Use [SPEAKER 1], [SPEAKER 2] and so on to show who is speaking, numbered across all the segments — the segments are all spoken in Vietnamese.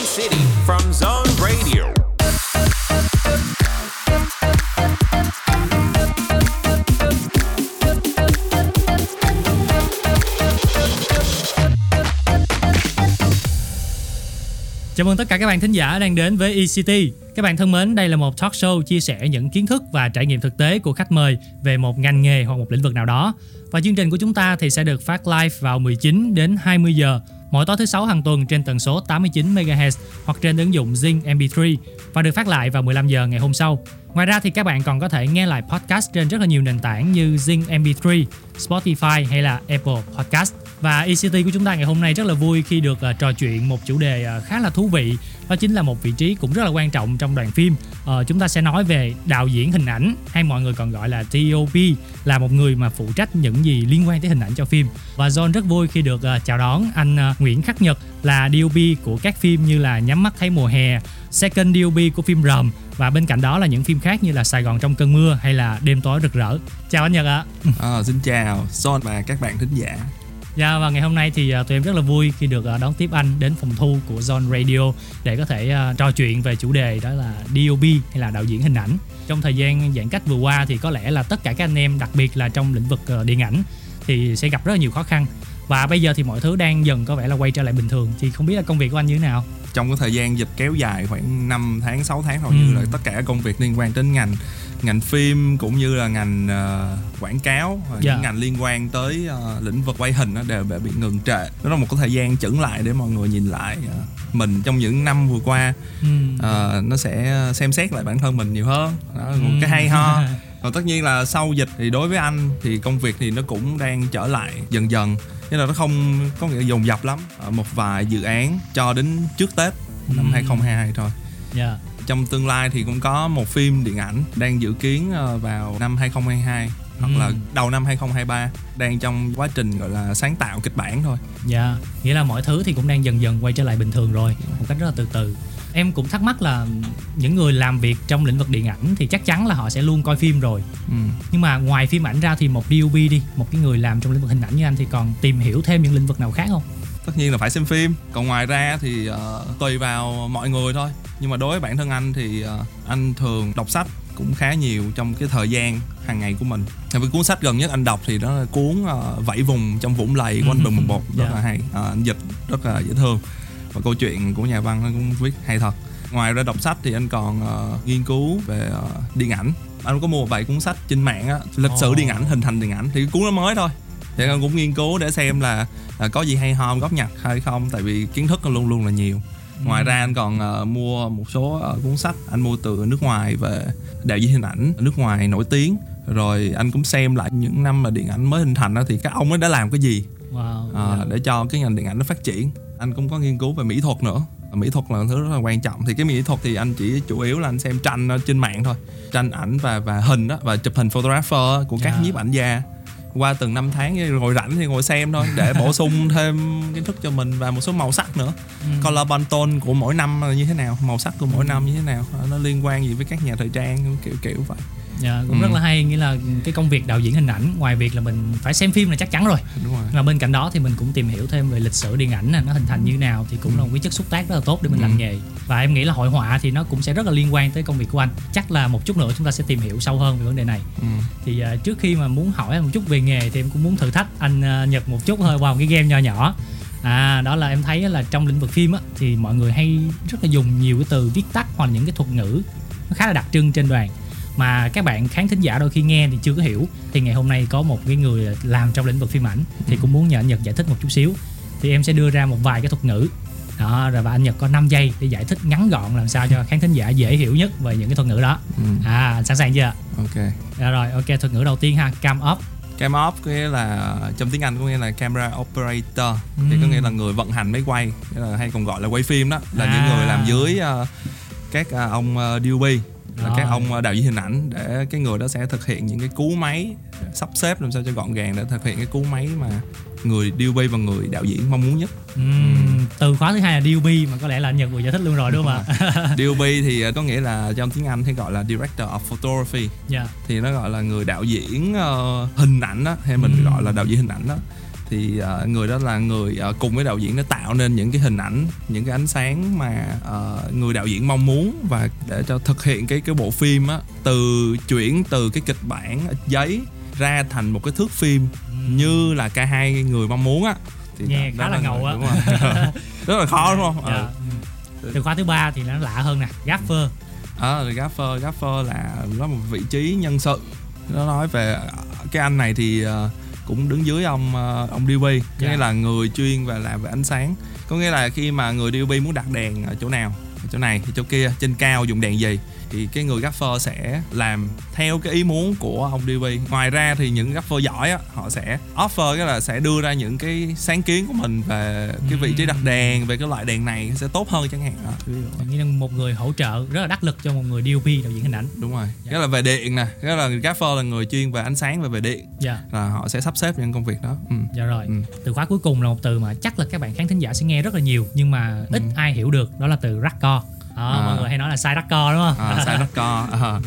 [SPEAKER 1] City from Zone Radio.
[SPEAKER 2] Chào mừng tất cả các bạn thính giả đang đến với ECT. Các bạn thân mến, đây là một talk show chia sẻ những kiến thức và trải nghiệm thực tế của khách mời về một ngành nghề hoặc một lĩnh vực nào đó. Và chương trình của chúng ta thì sẽ được phát live vào 19 đến 20 giờ mỗi tối thứ sáu hàng tuần trên tần số 89 MHz hoặc trên ứng dụng Zing MP3 và được phát lại vào 15 giờ ngày hôm sau. Ngoài ra thì các bạn còn có thể nghe lại podcast trên rất là nhiều nền tảng như Zing MP3, Spotify hay là Apple Podcast. Và ECT của chúng ta ngày hôm nay rất là vui khi được uh, trò chuyện một chủ đề uh, khá là thú vị đó chính là một vị trí cũng rất là quan trọng trong đoàn phim uh, chúng ta sẽ nói về đạo diễn hình ảnh hay mọi người còn gọi là TOP là một người mà phụ trách những gì liên quan tới hình ảnh cho phim và John rất vui khi được uh, chào đón anh uh, Nguyễn Khắc Nhật là DOP của các phim như là Nhắm mắt thấy mùa hè, Second DOP của phim Rầm và bên cạnh đó là những phim khác như là Sài Gòn trong cơn mưa hay là Đêm tối rực rỡ. Chào anh Nhật ạ.
[SPEAKER 3] À, xin chào Son và các bạn thính giả.
[SPEAKER 2] Dạ và ngày hôm nay thì uh, tụi em rất là vui khi được uh, đón tiếp anh đến phòng thu của Zone Radio để có thể uh, trò chuyện về chủ đề đó là DOP hay là đạo diễn hình ảnh. Trong thời gian giãn cách vừa qua thì có lẽ là tất cả các anh em đặc biệt là trong lĩnh vực điện ảnh thì sẽ gặp rất là nhiều khó khăn và bây giờ thì mọi thứ đang dần có vẻ là quay trở lại bình thường thì không biết là công việc của anh như thế nào
[SPEAKER 3] trong cái thời gian dịch kéo dài khoảng 5 tháng 6 tháng hầu như
[SPEAKER 2] Ừ.
[SPEAKER 3] là tất cả công việc liên quan đến ngành ngành phim cũng như là ngành ờ, quảng cáo và
[SPEAKER 2] Dạ.
[SPEAKER 3] những ngành liên quan tới ờ, lĩnh vực quay hình đó đều bị ngừng trệ đó là một cái thời gian chững lại để mọi người nhìn lại ờ, mình trong những năm vừa qua
[SPEAKER 2] ừ.
[SPEAKER 3] ờ, nó sẽ xem xét lại bản thân mình nhiều hơn đó là một
[SPEAKER 2] Ừ.
[SPEAKER 3] cái hay ho còn tất nhiên là sau dịch thì đối với anh thì công việc thì nó cũng đang trở lại dần dần nên là nó không có nghĩa dồn dập lắm Ờ, một vài dự án cho đến trước tết năm
[SPEAKER 2] Ừ.
[SPEAKER 3] 2022 thôi
[SPEAKER 2] dạ
[SPEAKER 3] trong tương lai thì cũng có một phim điện ảnh đang dự kiến ờ, vào năm 2022 hoặc
[SPEAKER 2] Ừ.
[SPEAKER 3] là đầu năm 2023 đang trong quá trình gọi là sáng tạo kịch bản thôi
[SPEAKER 2] Dạ, nghĩa là mọi thứ thì cũng đang dần dần quay trở lại bình thường rồi một cách rất là từ từ. Em cũng thắc mắc là những người làm việc trong lĩnh vực điện ảnh thì chắc chắn là họ sẽ luôn coi phim rồi.
[SPEAKER 3] ừ.
[SPEAKER 2] Nhưng mà ngoài phim ảnh ra thì một DOP đi, một cái người làm trong lĩnh vực hình ảnh như anh thì còn tìm hiểu thêm những lĩnh vực nào khác không?
[SPEAKER 3] Tất nhiên là phải xem phim. Còn ngoài ra thì ờ, tùy vào mọi người thôi. Nhưng mà đối với bản thân anh thì ờ, anh thường đọc sách cũng khá nhiều trong cái thời gian hàng ngày của mình. Thì với cuốn sách gần nhất anh đọc thì đó là cuốn ờ, vẫy vùng trong vũng lầy của anh Bừng Bột. Rất
[SPEAKER 2] Dạ.
[SPEAKER 3] là hay. Ờ, anh dịch rất là dễ thương. Và câu chuyện của nhà văn cũng viết hay thật. Ngoài ra đọc sách thì anh còn ờ, nghiên cứu về ờ, điện ảnh. Anh có mua vài cuốn sách trên mạng á. Lịch sử
[SPEAKER 2] Ồ.
[SPEAKER 3] điện ảnh hình thành điện ảnh. Thì cái cuốn nó mới thôi thì anh cũng nghiên cứu để xem là à, có gì hay ho góp nhặt hay không tại vì kiến thức luôn luôn là nhiều. Ngoài ra anh còn ờ, mua một số ờ, cuốn sách anh mua từ nước ngoài về đạo diễn hình ảnh nước ngoài nổi tiếng. Rồi anh cũng xem lại những năm mà điện ảnh mới hình thành đó thì các ông ấy đã làm cái gì?
[SPEAKER 2] Wow.
[SPEAKER 3] ờ,
[SPEAKER 2] dạ.
[SPEAKER 3] để cho cái ngành điện ảnh nó phát triển. Anh cũng có nghiên cứu về mỹ thuật nữa. Mỹ thuật là thứ rất là quan trọng. Thì cái mỹ thuật thì anh chỉ chủ yếu là anh xem tranh trên mạng thôi. Tranh ảnh và và hình đó và chụp hình photographer của các
[SPEAKER 2] Dạ.
[SPEAKER 3] nhiếp ảnh gia qua từng năm tháng ngồi rảnh thì ngồi xem thôi để bổ sung thêm kiến thức cho mình và một số màu sắc nữa
[SPEAKER 2] Ừ.
[SPEAKER 3] color Pantone của mỗi năm là như thế nào màu sắc của mỗi năm như thế nào nó liên quan gì với các nhà thời trang kiểu kiểu vậy
[SPEAKER 2] Dạ, cũng
[SPEAKER 3] Ừ.
[SPEAKER 2] rất là hay nghĩa là cái công việc đạo diễn hình ảnh ngoài việc là mình phải xem phim là chắc chắn rồi.
[SPEAKER 3] Đúng rồi.
[SPEAKER 2] Và bên cạnh đó thì mình cũng tìm hiểu thêm về lịch sử điện ảnh nè nó hình thành như thế nào thì cũng là một cái chất xúc tác rất là tốt để mình
[SPEAKER 3] Ừ.
[SPEAKER 2] làm nghề. Và em nghĩ là hội họa thì nó cũng sẽ rất là liên quan tới công việc của anh. Chắc là một chút nữa chúng ta sẽ tìm hiểu sâu hơn về vấn đề này.
[SPEAKER 3] Ừ.
[SPEAKER 2] thì à, trước khi mà muốn hỏi một chút về nghề thì em cũng muốn thử thách anh à, Nhật một chút thôi vào một cái game nho nhỏ. À đó là em thấy là trong lĩnh vực phim á thì mọi người hay rất là dùng nhiều cái từ viết tắt hoặc là những cái thuật ngữ nó khá là đặc trưng trên đoàn mà các bạn khán thính giả đôi khi nghe thì chưa có hiểu. Thì ngày hôm nay có một cái người làm trong lĩnh vực phim ảnh thì cũng muốn nhờ anh Nhật giải thích một chút xíu. Thì em sẽ đưa ra một vài cái thuật ngữ. Đó rồi và anh Nhật có 5 giây để giải thích ngắn gọn làm sao cho khán thính giả dễ hiểu nhất về những cái thuật ngữ đó.
[SPEAKER 3] Ừ.
[SPEAKER 2] à sẵn sàng chưa?
[SPEAKER 3] Ok.
[SPEAKER 2] Dạ rồi ok thuật ngữ đầu tiên ha cam up
[SPEAKER 3] Cam op có nghĩa là trong tiếng Anh có nghĩa là camera operator. Thì có
[SPEAKER 2] Ừm.
[SPEAKER 3] nghĩa là người vận hành máy quay là hay còn gọi là quay phim đó. Là những
[SPEAKER 2] À.
[SPEAKER 3] người làm dưới ờ, các ờ, ông uh, DOP là các ông ờ, đạo diễn hình ảnh để cái người đó sẽ thực hiện những cái cú máy sắp xếp làm sao cho gọn gàng để thực hiện cái cú máy mà người DOP và người đạo diễn mong muốn nhất
[SPEAKER 2] Ừm, từ khóa thứ hai là DOP mà có lẽ là anh Nhật vừa giải thích luôn rồi đúng không ạ?
[SPEAKER 3] DOP thì ờ, có nghĩa là trong tiếng Anh thì gọi là director of photography
[SPEAKER 2] Dạ.
[SPEAKER 3] thì nó gọi là người đạo diễn ờ, hình ảnh đó hay mình
[SPEAKER 2] Ừm.
[SPEAKER 3] gọi là đạo diễn hình ảnh đó thì ờ, người đó là người ờ, cùng với đạo diễn đã tạo nên những cái hình ảnh những cái ánh sáng mà ờ, người đạo diễn mong muốn và để cho thực hiện cái cái bộ phim á từ chuyển từ cái kịch bản giấy ra thành một cái thước phim như là cả hai người mong muốn á thì
[SPEAKER 2] Nghe
[SPEAKER 3] đó-
[SPEAKER 2] khá
[SPEAKER 3] đó
[SPEAKER 2] là ngầu á.
[SPEAKER 3] rất là khó đúng không
[SPEAKER 2] Dạ.
[SPEAKER 3] ừ.
[SPEAKER 2] Từ khóa thứ ba thì nó lạ hơn nè gaffer
[SPEAKER 3] à, gaffer gaffer là nó một vị trí nhân sự nó nói về cái anh này thì ờ, cũng đứng dưới ông ờ, ông DP có
[SPEAKER 2] Dạ.
[SPEAKER 3] nghĩa là người chuyên và làm về ánh sáng có nghĩa là khi mà người DP muốn đặt đèn ở chỗ nào chỗ này chỗ kia trên cao dùng đèn gì? Thì cái người gaffer sẽ làm theo cái ý muốn của ông DP ngoài ra thì những gaffer giỏi á họ sẽ offer cái là sẽ đưa ra những cái sáng kiến của mình về cái vị trí đặt đèn về cái loại đèn này sẽ tốt hơn chẳng hạn đó,
[SPEAKER 2] như là một người hỗ trợ rất là đắc lực cho một người DOP đạo diễn hình ảnh.
[SPEAKER 3] Đúng rồi.
[SPEAKER 2] Dạ.
[SPEAKER 3] cái là về điện nè cái là gaffer là người chuyên về ánh sáng và về điện.
[SPEAKER 2] Dạ.
[SPEAKER 3] Là họ sẽ sắp xếp những công việc đó. Ừ.
[SPEAKER 2] dạ rồi.
[SPEAKER 3] Ừ.
[SPEAKER 2] từ khóa cuối cùng là một từ mà chắc là các bạn khán thính giả sẽ nghe rất là nhiều nhưng mà ít
[SPEAKER 3] Ừ.
[SPEAKER 2] ai hiểu được đó là từ raccord đó,
[SPEAKER 3] À.
[SPEAKER 2] mọi người hay nói là sai raccord đúng không?
[SPEAKER 3] À, sai co à.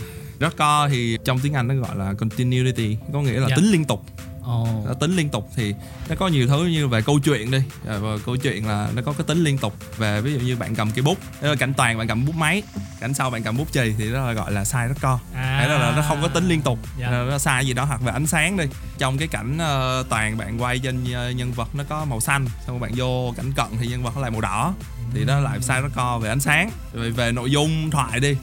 [SPEAKER 3] co thì trong tiếng Anh nó gọi là continuity có nghĩa là
[SPEAKER 2] Dạ.
[SPEAKER 3] tính liên tục.
[SPEAKER 2] Ồ.
[SPEAKER 3] Nó tính liên tục thì nó có nhiều thứ như về câu chuyện đi. À, và câu chuyện là nó có cái tính liên tục về ví dụ như bạn cầm cây bút là cảnh toàn bạn cầm bút máy cảnh sau bạn cầm bút chì thì đó là gọi là sai co
[SPEAKER 2] à,
[SPEAKER 3] Thế là nó không có tính liên tục
[SPEAKER 2] Dạ.
[SPEAKER 3] Là nó sai gì đó hoặc về ánh sáng đi. Trong cái cảnh toàn bạn quay trên nhân vật nó có màu xanh xong bạn vô cảnh cận thì nhân vật nó lại màu đỏ thì đó lại sai nó co về ánh sáng. Rồi về nội dung thoại đi.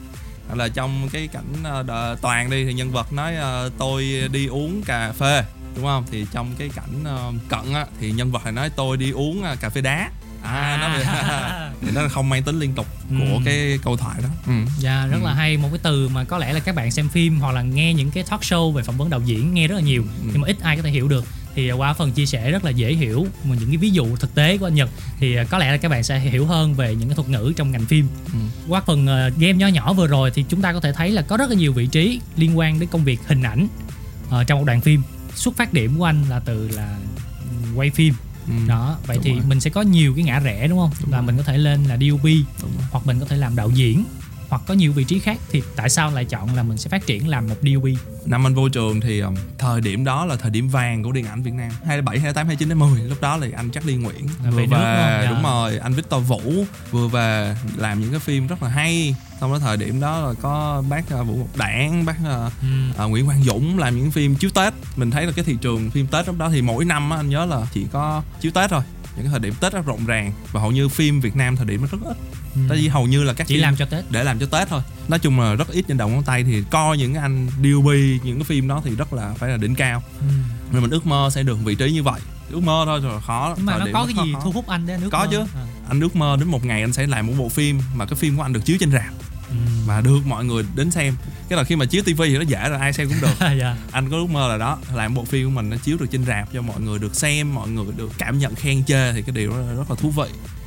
[SPEAKER 3] Hoặc là trong cái cảnh đờ- toàn đi thì nhân vật nói ờ, tôi đi uống cà phê đúng không? Thì trong cái cảnh ờ, cận á thì nhân vật lại nói tôi đi uống ờ, cà phê đá à, nó về thì nó không mang tính liên tục của
[SPEAKER 2] Ừ.
[SPEAKER 3] cái câu thoại đó. Ừ.
[SPEAKER 2] Dạ rất
[SPEAKER 3] Ừ.
[SPEAKER 2] là hay. Một cái từ mà có lẽ là các bạn xem phim hoặc là nghe những cái talk show về phỏng vấn đạo diễn nghe rất là nhiều.
[SPEAKER 3] Ừ.
[SPEAKER 2] nhưng mà ít ai có thể hiểu được thì qua phần chia sẻ rất là dễ hiểu mà những cái ví dụ thực tế của anh Nhật thì có lẽ là các bạn sẽ hiểu hơn về những cái thuật ngữ trong ngành phim.
[SPEAKER 3] Ừ.
[SPEAKER 2] Qua phần ờ, game nho nhỏ vừa rồi thì chúng ta có thể thấy là có rất là nhiều vị trí liên quan đến công việc hình ảnh ờ, trong một đoạn phim. Xuất phát điểm của anh là từ là quay phim
[SPEAKER 3] Ừ.
[SPEAKER 2] đó vậy thì
[SPEAKER 3] rồi.
[SPEAKER 2] mình sẽ có nhiều cái ngã rẽ đúng không
[SPEAKER 3] Đúng
[SPEAKER 2] là
[SPEAKER 3] rồi.
[SPEAKER 2] mình có thể lên là DOP
[SPEAKER 3] Đúng
[SPEAKER 2] hoặc mình có thể làm đạo diễn hoặc có nhiều vị trí khác thì tại sao lại chọn là mình sẽ phát triển làm một DOP
[SPEAKER 3] năm anh vô trường thì um, thời điểm đó là thời điểm vàng của điện ảnh Việt Nam 27, 28, 29 đến 10 lúc đó thì anh chắc Ly Nguyễn
[SPEAKER 2] Là
[SPEAKER 3] vừa
[SPEAKER 2] về đúng Dạ.
[SPEAKER 3] đúng rồi anh Victor Vũ vừa về làm những cái phim rất là hay. Xong đó thời điểm đó là có bác uh, Vũ Ngọc Đảng bác uh,
[SPEAKER 2] ừ.
[SPEAKER 3] uh, Nguyễn Quang Dũng làm những phim chiếu Tết. Mình thấy là cái thị trường phim Tết lúc đó thì mỗi năm á, anh nhớ là chỉ có chiếu Tết thôi những cái thời điểm Tết rất rộn ràng. Và hầu như phim Việt Nam thời điểm nó rất ít
[SPEAKER 2] Ừ.
[SPEAKER 3] tại vì hầu như là các
[SPEAKER 2] chỉ
[SPEAKER 3] phim
[SPEAKER 2] làm cho tết
[SPEAKER 3] để làm cho Tết thôi nói chung là rất ít trên đầu ngón tay thì coi những cái anh DOP những cái phim đó thì rất là phải là đỉnh cao
[SPEAKER 2] ừ.
[SPEAKER 3] nên mình ước mơ sẽ được vị trí như vậy ước mơ thôi rồi khó
[SPEAKER 2] nhưng mà nó có cái
[SPEAKER 3] khó
[SPEAKER 2] gì
[SPEAKER 3] khó.
[SPEAKER 2] thu hút anh đến nước
[SPEAKER 3] Có
[SPEAKER 2] mơ?
[SPEAKER 3] chứ.
[SPEAKER 2] À.
[SPEAKER 3] anh ước mơ đến một ngày anh sẽ làm một bộ phim mà cái phim của anh được chiếu trên rạp
[SPEAKER 2] Ừ.
[SPEAKER 3] và được mọi người đến xem cái là khi mà chiếu tivi thì nó dễ rồi ai xem cũng được
[SPEAKER 2] dạ.
[SPEAKER 3] anh có ước mơ là đó làm bộ phim của mình nó chiếu được trên rạp cho mọi người được xem mọi người được cảm nhận khen chê thì cái điều đó rất là thú vị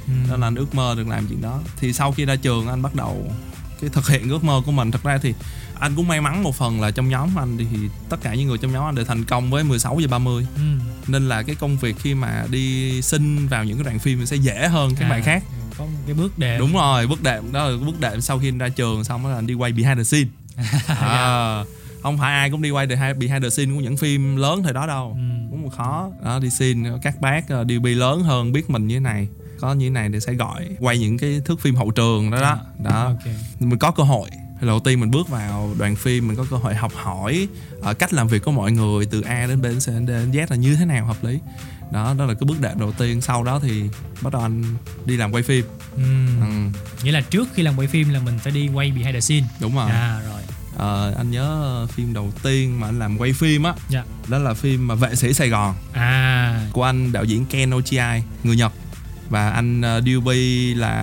[SPEAKER 2] Ừ.
[SPEAKER 3] nên là anh ước mơ được làm chuyện đó. Thì sau khi ra trường anh bắt đầu cái thực hiện ước mơ của mình. Thật ra thì anh cũng may mắn một phần là trong nhóm anh thì tất cả những người trong nhóm anh đều thành công với 16 giờ 30
[SPEAKER 2] Ừ.
[SPEAKER 3] nên là cái công việc khi mà đi xin vào những cái đoạn phim sẽ dễ hơn các
[SPEAKER 2] À,
[SPEAKER 3] bạn khác.
[SPEAKER 2] có một cái bước đệm.
[SPEAKER 3] Đúng rồi bước đệm. Đó là bước đệm sau khi anh ra trường xong đó là anh đi quay behind the scene. À, không phải ai cũng đi quay behind the scene của những phim lớn thời đó đâu.
[SPEAKER 2] Ừ.
[SPEAKER 3] cũng khó. Đó đi xin các bác uh, DB lớn hơn biết mình như thế này có như thế này thì sẽ gọi quay những cái thước phim hậu trường đó đó. Đó.
[SPEAKER 2] ok.
[SPEAKER 3] Mình có cơ hội. Đầu tiên mình bước vào đoàn phim mình có cơ hội học hỏi ờ, cách làm việc của mọi người từ A đến B đến C đến Z là như thế nào hợp lý. Đó đó là cái bước đệm đầu tiên. Sau đó thì bắt đầu anh đi làm quay phim.
[SPEAKER 2] Ừ.
[SPEAKER 3] ừ,
[SPEAKER 2] nghĩa là trước khi làm quay phim là mình phải đi quay behind the scene.
[SPEAKER 3] Đúng rồi.
[SPEAKER 2] À rồi.
[SPEAKER 3] Ờ, anh nhớ phim đầu tiên mà anh làm quay phim á
[SPEAKER 2] dạ.
[SPEAKER 3] đó là phim mà vệ sĩ Sài Gòn
[SPEAKER 2] à.
[SPEAKER 3] của anh đạo diễn Ken Ochiai người Nhật và anh uh, DOP là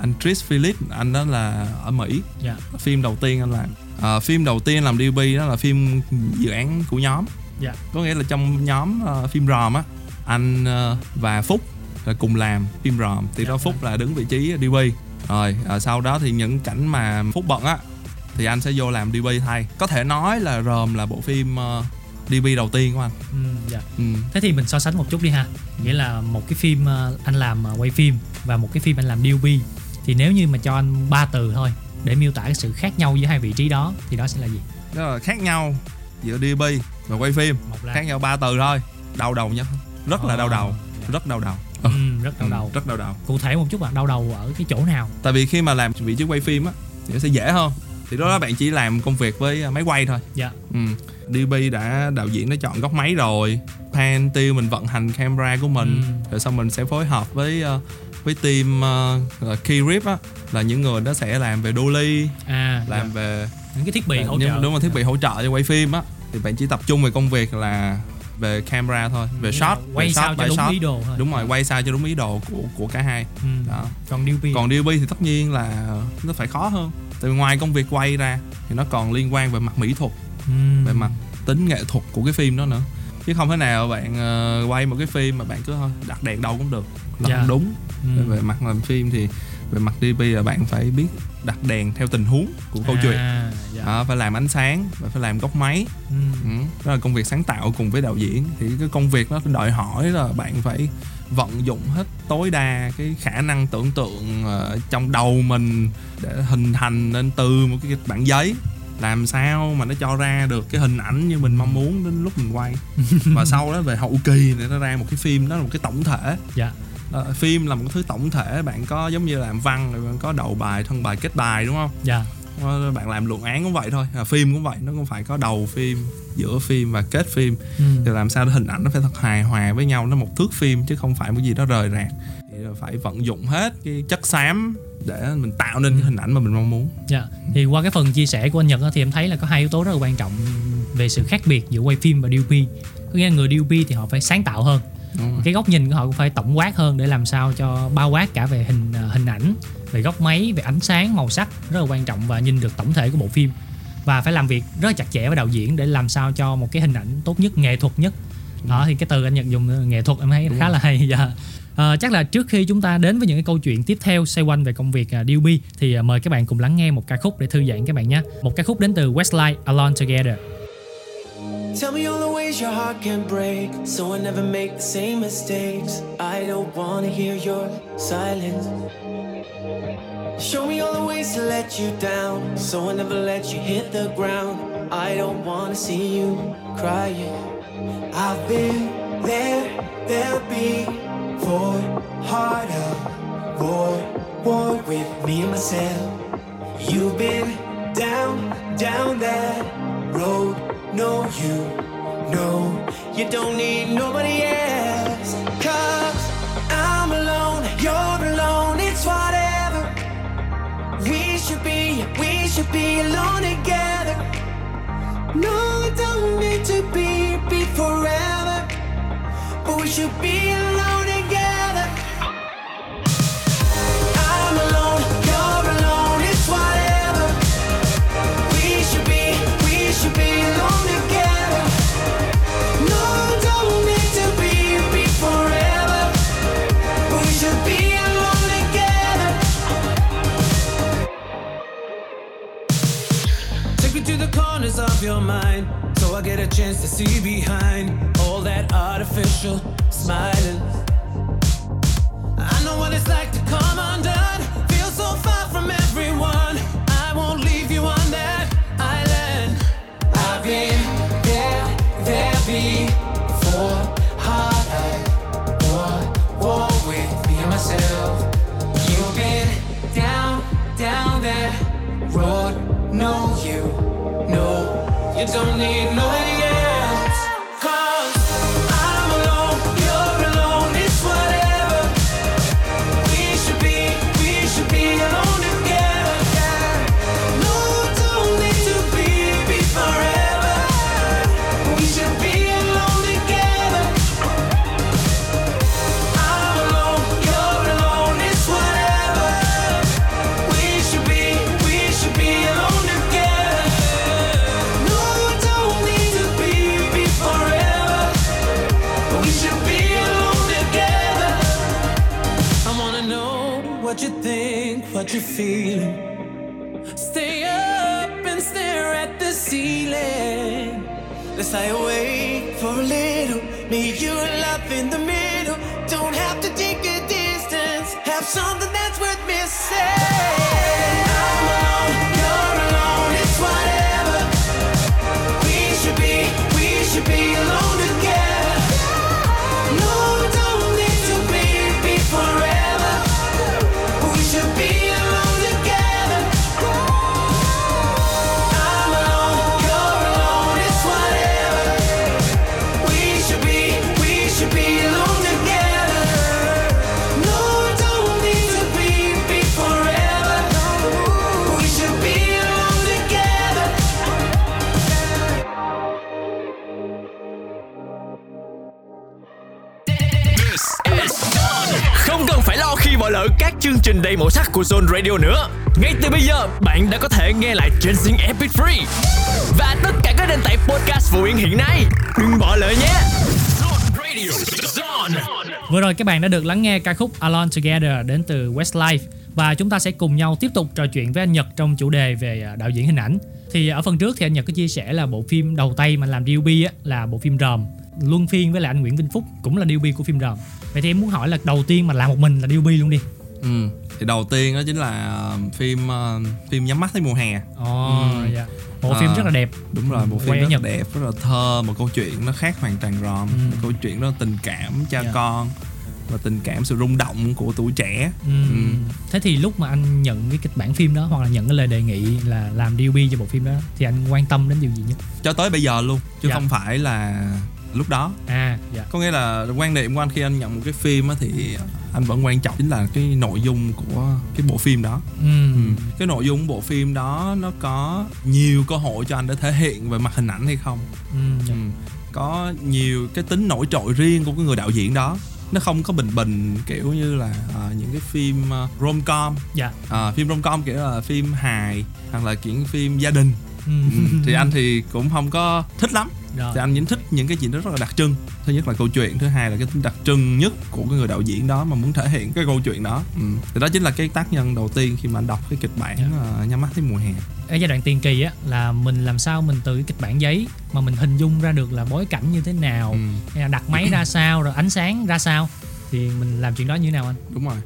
[SPEAKER 3] anh Tris Philip anh đó là ở Mỹ.
[SPEAKER 2] Dạ.
[SPEAKER 3] Phim đầu tiên anh làm. Ờ, phim đầu tiên làm DOP đó là phim dự án của nhóm.
[SPEAKER 2] Dạ.
[SPEAKER 3] có nghĩa là trong nhóm ờ, phim ròm á anh ờ, và Phúc là cùng làm phim ròm thì
[SPEAKER 2] Dạ,
[SPEAKER 3] đó Phúc là đứng vị trí DOP rồi ờ, sau đó thì những cảnh mà Phúc bận á thì anh sẽ vô làm DP thay. Có thể nói là ròm là bộ phim uh, DP đầu tiên của anh.
[SPEAKER 2] Ừ, dạ.
[SPEAKER 3] Ừ.
[SPEAKER 2] thế thì mình so sánh một chút đi ha. Nghĩa là một cái phim ờ, anh làm ờ, quay phim và một cái phim anh làm DOP thì nếu như mà cho anh ba từ thôi để miêu tả cái sự khác nhau giữa hai vị trí đó thì đó sẽ là gì?
[SPEAKER 3] Đó là khác nhau giữa DP và quay phim. Khác nhau ba từ thôi. Đau đầu nhất. Rất là
[SPEAKER 2] Ờ.
[SPEAKER 3] đau đầu. rất đau đầu.
[SPEAKER 2] Ừ, rất đau
[SPEAKER 3] Ừ,
[SPEAKER 2] đầu.
[SPEAKER 3] rất đau đầu.
[SPEAKER 2] Cụ thể một chút bạn đau đầu ở cái chỗ nào?
[SPEAKER 3] Tại vì khi mà làm vị trí quay phim á thì nó sẽ dễ hơn thì đó bạn chỉ làm công việc với máy quay thôi.
[SPEAKER 2] Dạ.
[SPEAKER 3] Ừ. DP đã đạo diễn đã chọn góc máy rồi. Pan tiêu mình vận hành camera của mình.
[SPEAKER 2] Ừ.
[SPEAKER 3] rồi xong mình sẽ phối hợp với ờ, với team uh, key grip á là những người đó sẽ làm về dolly
[SPEAKER 2] à
[SPEAKER 3] làm
[SPEAKER 2] dạ.
[SPEAKER 3] về
[SPEAKER 2] những cái thiết bị hỗ
[SPEAKER 3] nhưng
[SPEAKER 2] trợ.
[SPEAKER 3] đúng là thiết bị hỗ trợ cho quay phim á thì bạn chỉ tập trung về công việc là về camera thôi về
[SPEAKER 2] Nghĩa
[SPEAKER 3] shot
[SPEAKER 2] là quay
[SPEAKER 3] về
[SPEAKER 2] sao
[SPEAKER 3] shot
[SPEAKER 2] cho đúng
[SPEAKER 3] shot.
[SPEAKER 2] ý đồ thôi.
[SPEAKER 3] Đúng rồi quay sao cho đúng ý đồ của của cả hai.
[SPEAKER 2] Ừ.
[SPEAKER 3] đó.
[SPEAKER 2] Còn DP
[SPEAKER 3] còn DP thì tất nhiên là nó phải khó hơn tại vì ngoài công việc quay ra thì nó còn liên quan về mặt mỹ thuật
[SPEAKER 2] ừ.
[SPEAKER 3] về mặt tính nghệ thuật của cái phim đó nữa chứ không thể nào bạn ờ, quay một cái phim mà bạn cứ thôi đặt đèn đâu cũng được là
[SPEAKER 2] Dạ.
[SPEAKER 3] không đúng
[SPEAKER 2] ừ.
[SPEAKER 3] về mặt làm phim thì về mặt DP là bạn phải biết đặt đèn theo tình huống của câu chuyện
[SPEAKER 2] à, dạ.
[SPEAKER 3] Đó, phải làm ánh sáng và phải làm góc máy
[SPEAKER 2] ừ.
[SPEAKER 3] ừ. đó là công việc sáng tạo cùng với đạo diễn thì cái công việc nó đòi hỏi là bạn phải vận dụng hết tối đa cái khả năng tưởng tượng ờ, trong đầu mình để hình thành nên từ một cái kịch bản giấy. Làm sao mà nó cho ra được cái hình ảnh như mình mong muốn đến lúc mình quay. Và sau đó về hậu kỳ để nó ra một cái phim đó là một cái tổng thể.
[SPEAKER 2] Dạ.
[SPEAKER 3] Đó, phim là một thứ tổng thể bạn có giống như làm văn rồi bạn có đầu bài thân bài kết bài đúng không?
[SPEAKER 2] Dạ.
[SPEAKER 3] Ờ, bạn làm luận án cũng vậy thôi à, phim cũng vậy nó cũng phải có đầu phim giữa phim và kết phim
[SPEAKER 2] ừ.
[SPEAKER 3] thì làm sao để hình ảnh nó phải thật hài hòa với nhau nó một thước phim chứ không phải một gì đó rời rạc thì phải vận dụng hết cái chất xám để mình tạo nên cái hình ảnh mà mình mong muốn
[SPEAKER 2] Dạ, thì qua cái phần chia sẻ của anh Nhật á, thì em thấy là có hai yếu tố rất là quan trọng về sự khác biệt giữa quay phim và DOP. Có nghĩa là người DOP thì họ phải sáng tạo hơn. Cái góc nhìn của họ cũng phải tổng quát hơn để làm sao cho bao quát cả về hình à, hình ảnh, về góc máy, về ánh sáng, màu sắc rất là quan trọng và nhìn được tổng thể của bộ phim. Và phải làm việc rất là chặt chẽ với đạo diễn để làm sao cho một cái hình ảnh tốt nhất, nghệ thuật nhất. Đó thì cái từ anh Nhật dùng là nghệ thuật em thấy
[SPEAKER 3] Đúng
[SPEAKER 2] khá
[SPEAKER 3] rồi.
[SPEAKER 2] là hay. Dạ. Ờ, chắc là trước khi chúng ta đến với những cái câu chuyện tiếp theo xoay quanh về công việc uh, DOP thì à, mời các bạn cùng lắng nghe một ca khúc để thư giãn các bạn nhé. Một ca khúc đến từ Westlife Alone Together.
[SPEAKER 4] Tell me all the ways your heart can break, so I never make the same mistakes. I don't wanna hear your silence. Show me all the ways to let you down, so I never let you hit the ground. I don't wanna see you crying. I've been there, there'll be for harder, war, war with me and myself. You've been down, down that road. No, you know you don't need nobody else. Cause I'm alone, you're alone, it's whatever. We should be, we should be alone together. No, it don't need to be, be forever. But we should be alone together. Get a chance to see behind all that artificial smiling. I know what it's like to come undone. Feel so far from everyone. I won't leave you on that island. I've been there, there before. Hard war, war with me and myself. You've been down, down that road. No, you, you don't need nobody what you're feeling. Stay up and stare at the ceiling. Let's lie awake for a little. Me, you, love in the middle. Don't have to take a distance. Have something that's worth missing.
[SPEAKER 5] Đầy màu sắc của Zone Radio nữa. Ngay từ bây giờ, bạn đã có thể nghe lại trên Zing Epic Free và tất cả các nền tảng podcast phổ biến hiện nay. Đừng bỏ lỡ nhé. Zone Radio. Zone.
[SPEAKER 2] Vừa rồi các bạn đã được lắng nghe ca khúc Alone Together đến từ Westlife và chúng ta sẽ cùng nhau tiếp tục trò chuyện với anh Nhật trong chủ đề về à, đạo diễn hình ảnh. Thì ở phần trước thì anh Nhật có chia sẻ là bộ phim đầu tay mà làm DOP á là bộ phim Ròm luân phiên với lại anh Nguyễn Vinh Phúc cũng là DOP của phim Ròm. Vậy thì em muốn hỏi là đầu tiên mà làm một mình là DOP luôn đi.
[SPEAKER 3] ừ. Thì đầu tiên đó chính là ờ, phim ờ, phim nhắm mắt thấy mùa hè
[SPEAKER 2] Ồ,
[SPEAKER 3] Ừ.
[SPEAKER 2] dạ. Bộ
[SPEAKER 3] À.
[SPEAKER 2] phim rất là đẹp.
[SPEAKER 3] đúng rồi
[SPEAKER 2] Quay
[SPEAKER 3] phim rất là
[SPEAKER 2] Nhật.
[SPEAKER 3] đẹp rất là thơ một câu chuyện nó khác hoàn toàn rom
[SPEAKER 2] Ừ.
[SPEAKER 3] một câu chuyện đó tình cảm cha
[SPEAKER 2] Dạ.
[SPEAKER 3] con và tình cảm sự rung động của tuổi trẻ
[SPEAKER 2] Ừm.
[SPEAKER 3] Ừ.
[SPEAKER 2] Thế thì lúc mà anh nhận cái kịch bản phim đó hoặc là nhận cái lời đề nghị là làm DOP cho bộ phim đó thì anh quan tâm đến điều gì nhất?
[SPEAKER 3] cho tới bây giờ luôn chứ
[SPEAKER 2] Dạ.
[SPEAKER 3] không phải là lúc đó
[SPEAKER 2] À, dạ.
[SPEAKER 3] có nghĩa là quan niệm của anh khi anh nhận một cái phim á thì anh vẫn quan trọng chính là cái nội dung của cái bộ phim đó
[SPEAKER 2] Ừm.
[SPEAKER 3] ừ. cái nội dung bộ phim đó nó có nhiều cơ hội cho anh để thể hiện về mặt hình ảnh hay không
[SPEAKER 2] Ừm, dạ.
[SPEAKER 3] ừ. có nhiều cái tính nổi trội riêng của cái người đạo diễn đó nó không có bình bình kiểu như là à, những cái phim uh, rom com
[SPEAKER 2] Dạ.
[SPEAKER 3] à, phim rom com kiểu là phim hài hoặc là kiểu phim gia đình
[SPEAKER 2] Ừm.
[SPEAKER 3] ừ. thì anh thì cũng không có thích lắm
[SPEAKER 2] Rồi.
[SPEAKER 3] thì anh vẫn thích những cái chuyện đó rất là đặc trưng thứ nhất là câu chuyện thứ hai là cái tính đặc trưng nhất của cái người đạo diễn đó mà muốn thể hiện cái câu chuyện đó ừ. thì đó chính là cái tác nhân đầu tiên khi mà anh đọc cái kịch bản
[SPEAKER 2] Dạ.
[SPEAKER 3] uh, nhắm mắt thấy mùa hè
[SPEAKER 2] ở giai đoạn tiền kỳ á là mình làm sao mình từ cái kịch bản giấy mà mình hình dung ra được là bối cảnh như thế nào
[SPEAKER 3] ừ.
[SPEAKER 2] hay là đặt máy ra sao rồi ánh sáng ra sao thì mình làm chuyện đó như thế nào anh
[SPEAKER 3] đúng rồi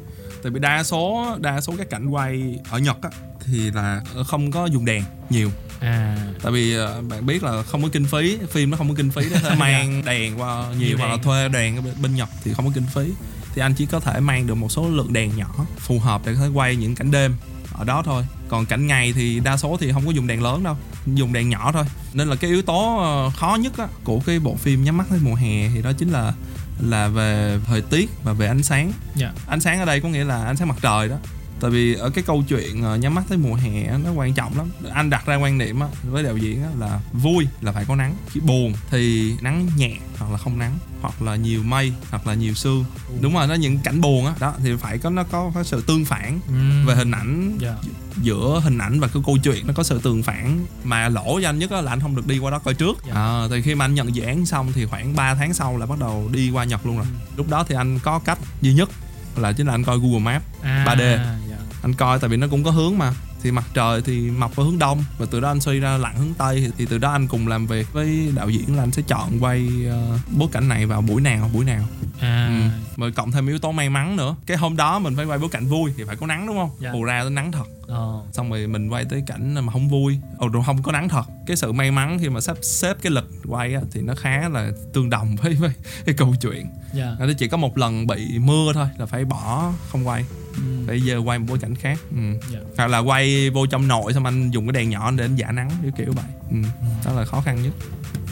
[SPEAKER 3] tại vì đa số đa số các cảnh quay ở nhật á thì là không có dùng đèn nhiều.
[SPEAKER 2] À.
[SPEAKER 3] Tại vì ờ, bạn biết là không có kinh phí phim nó không có kinh phí để mang đèn qua
[SPEAKER 2] Nhiều
[SPEAKER 3] hoặc là thuê đèn bên nhật thì không có kinh phí. Thì anh chỉ có thể mang được một số lượng đèn nhỏ phù hợp để có thể quay những cảnh đêm ở đó thôi. Còn cảnh ngày thì đa số thì không có dùng đèn lớn đâu dùng đèn nhỏ thôi. Nên là cái yếu tố ờ, khó nhất á, của cái bộ phim nhắm mắt tới mùa hè thì đó chính là là về thời tiết và về ánh sáng.
[SPEAKER 2] Dạ.
[SPEAKER 3] Ánh sáng ở đây có nghĩa là ánh sáng mặt trời đó tại vì ở cái câu chuyện ờ, nhắm mắt tới mùa hè nó quan trọng lắm. Anh đặt ra quan niệm á, với đạo diễn là vui là phải có nắng. Khi buồn thì nắng nhẹ hoặc là không nắng hoặc là nhiều mây hoặc là nhiều sương. Đúng rồi nó những cảnh buồn á. Đó thì phải có nó có, có sự tương phản
[SPEAKER 2] Ừm.
[SPEAKER 3] về hình ảnh
[SPEAKER 2] dạ.
[SPEAKER 3] giữa hình ảnh và cái câu chuyện. Nó có sự tương phản. Mà lỗ cho anh nhất là anh không được đi qua đó coi trước.
[SPEAKER 2] Dạ.
[SPEAKER 3] à, thì khi mà anh nhận dự án xong thì khoảng 3 tháng sau là bắt đầu đi qua Nhật luôn rồi. Lúc đó thì anh có cách duy nhất là chính là anh coi Google Maps
[SPEAKER 2] à
[SPEAKER 3] 3D.
[SPEAKER 2] dạ.
[SPEAKER 3] anh coi tại vì nó cũng có hướng mà thì mặt trời thì mọc vào hướng đông và từ đó anh suy ra lặn hướng tây. Thì, thì từ đó anh cùng làm việc với đạo diễn là anh sẽ chọn quay ờ, bối cảnh này vào buổi nào buổi nào.
[SPEAKER 2] À.
[SPEAKER 3] Ừ. mà cộng thêm yếu tố may mắn nữa. Cái hôm đó mình phải quay bối cảnh vui thì phải có nắng đúng không?
[SPEAKER 2] Dạ.
[SPEAKER 3] bù ra tới nắng thật.
[SPEAKER 2] Ờ.
[SPEAKER 3] Xong rồi mình quay tới cảnh mà không vui. Ồ rồi không có nắng thật. Cái sự may mắn khi mà sắp xếp cái lịch quay á, thì nó khá là tương đồng với với cái câu chuyện.
[SPEAKER 2] Dạ.
[SPEAKER 3] Nó chỉ có một lần bị mưa thôi là phải bỏ không quay.
[SPEAKER 2] Ừm.
[SPEAKER 3] bây giờ quay một bối cảnh khác. Ừ.
[SPEAKER 2] Dạ.
[SPEAKER 3] hoặc là quay vô trong nội xong anh dùng cái đèn nhỏ để anh giả nắng kiểu kiểu vậy ừ. đó là khó khăn nhất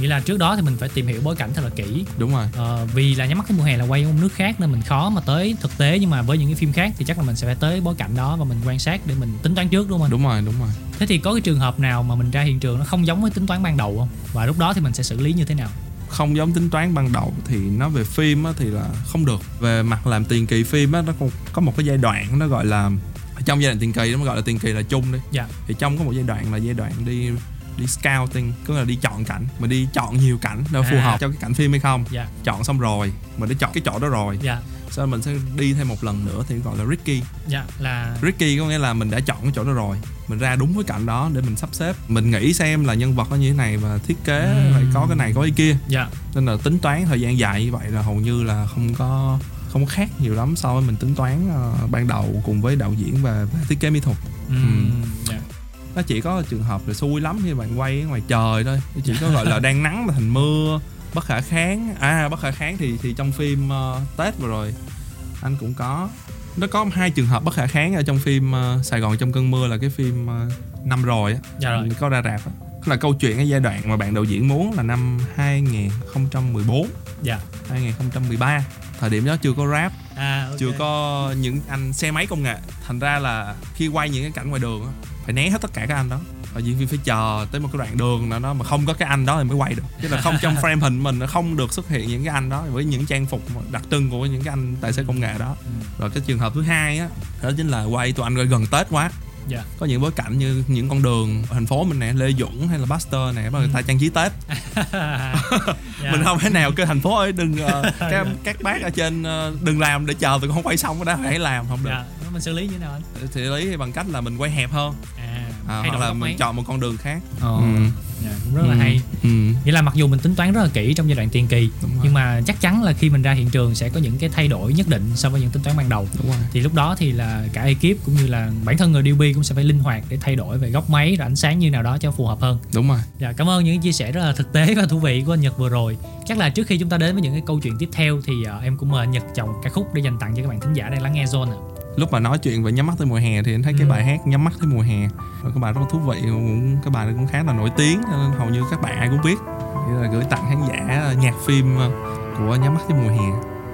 [SPEAKER 2] nghĩa là trước đó thì mình phải tìm hiểu bối cảnh thật là kỹ
[SPEAKER 3] đúng rồi
[SPEAKER 2] Ờ, vì là nhắm mắt cái mùa hè là quay ở nước khác nên mình khó mà tới thực tế nhưng mà với những cái phim khác thì chắc là mình sẽ phải tới bối cảnh đó và mình quan sát để mình tính toán trước đúng không
[SPEAKER 3] đúng rồi đúng rồi
[SPEAKER 2] Thế thì có cái trường hợp nào mà mình ra hiện trường nó không giống với tính toán ban đầu không? Và lúc đó thì mình sẽ xử lý như thế nào?
[SPEAKER 3] không giống tính toán ban đầu thì nó về phim á, thì là không được về mặt làm tiền kỳ phim á, nó có một cái giai đoạn nó gọi là trong giai đoạn tiền kỳ nó gọi là tiền kỳ là chung đi
[SPEAKER 2] Dạ.
[SPEAKER 3] thì trong có một giai đoạn là giai đoạn đi đi scouting có nghĩa là đi chọn cảnh mà đi chọn nhiều cảnh phù
[SPEAKER 2] À.
[SPEAKER 3] hợp cho cái cảnh phim hay không
[SPEAKER 2] Dạ.
[SPEAKER 3] chọn xong rồi mình đã chọn cái chỗ đó rồi
[SPEAKER 2] Dạ.
[SPEAKER 3] sau đó mình sẽ đi thêm một lần nữa thì gọi là Ricky
[SPEAKER 2] Dạ là
[SPEAKER 3] Ricky có nghĩa là mình đã chọn cái chỗ đó rồi mình ra đúng với cảnh đó để mình sắp xếp mình nghĩ xem là nhân vật nó như thế này và thiết kế
[SPEAKER 2] Ừm.
[SPEAKER 3] phải có cái này có cái kia
[SPEAKER 2] dạ.
[SPEAKER 3] nên là tính toán thời gian dài như vậy là hầu như là không có không khác nhiều lắm so với mình tính toán ờ, ban đầu cùng với đạo diễn và, và thiết kế mỹ thuật.
[SPEAKER 2] Ừm, dạ.
[SPEAKER 3] nó chỉ có trường hợp là xui lắm khi bạn quay ở ngoài trời thôi. Chỉ có gọi là đang nắng mà thành mưa bất khả kháng. À bất khả kháng thì thì trong phim ờ, tết vừa rồi anh cũng có. Nó có hai trường hợp bất khả kháng ở trong phim ờ, Sài Gòn trong cơn mưa là cái phim ờ, năm rồi á.
[SPEAKER 2] Dạ rồi.
[SPEAKER 3] có ra rạp á. Là câu chuyện cái giai đoạn mà bạn đạo diễn muốn là năm 2014
[SPEAKER 2] Dạ.
[SPEAKER 3] 2013 thời điểm đó chưa có rap
[SPEAKER 2] À ok.
[SPEAKER 3] chưa có những anh xe máy công nghệ. Thành ra là khi quay những cái cảnh ngoài đường phải né hết tất cả các anh đó. Và diễn viên phải chờ tới một cái đoạn đường nào đó mà không có cái anh đó thì mới quay được. Chứ là không trong frame hình mình nó không được xuất hiện những cái anh đó với những trang phục đặc trưng của những cái anh tài xế công nghệ đó. Rồi cái trường hợp thứ hai á đó chính là quay tụi anh gần tết quá
[SPEAKER 2] Dạ.
[SPEAKER 3] có những bối cảnh như những con đường thành phố mình nè lê duẩn hay là Buster nè mà người ta trang trí tết.
[SPEAKER 2] Dạ.
[SPEAKER 3] mình không thể nào kêu thành phố ơi đừng ờ, các các bác ở trên ờ, đừng làm để chờ tụi con quay xong đó hãy làm không được.
[SPEAKER 2] Dạ. Mình xử lý như thế nào anh?
[SPEAKER 3] Thì lý bằng cách là mình quay hẹp hơn.
[SPEAKER 2] À,
[SPEAKER 3] à,
[SPEAKER 2] thay
[SPEAKER 3] hoặc là mình
[SPEAKER 2] máy
[SPEAKER 3] chọn một con đường khác.
[SPEAKER 2] Ờ,
[SPEAKER 3] Ừ.
[SPEAKER 2] dạ, cũng rất là
[SPEAKER 3] Ừ.
[SPEAKER 2] hay.
[SPEAKER 3] Ừ.
[SPEAKER 2] Nghĩa là mặc dù mình tính toán rất là kỹ trong giai đoạn tiền kỳ
[SPEAKER 3] Đúng rồi.
[SPEAKER 2] Nhưng mà chắc chắn là khi mình ra hiện trường sẽ có những cái thay đổi nhất định so với những tính toán ban đầu.
[SPEAKER 3] Đúng rồi.
[SPEAKER 2] Thì lúc đó thì là cả ekip cũng như là bản thân người DB cũng sẽ phải linh hoạt để thay đổi về góc máy rồi ánh sáng như nào đó cho phù hợp hơn.
[SPEAKER 3] Đúng rồi.
[SPEAKER 2] Dạ, cảm ơn những chia sẻ rất là thực tế và thú vị của anh Nhật vừa rồi. Chắc là trước khi chúng ta đến với những cái câu chuyện tiếp theo Thì ờ, em cũng mời anh Nhật chọn ca khúc để dành tặng cho các bạn thính giả đang lắng nghe Zone ạ
[SPEAKER 3] lúc mà nói chuyện về nhắm mắt tới mùa hè thì anh thấy cái
[SPEAKER 2] Ừ.
[SPEAKER 3] bài hát nhắm mắt tới mùa hè. Rồi cái bài rất là thú vị cũng cái bài này cũng khá là nổi tiếng cho nên hầu như các bạn ai cũng biết. Nghĩa là gửi tặng khán giả nhạc phim ờ, của nhắm mắt tới mùa hè.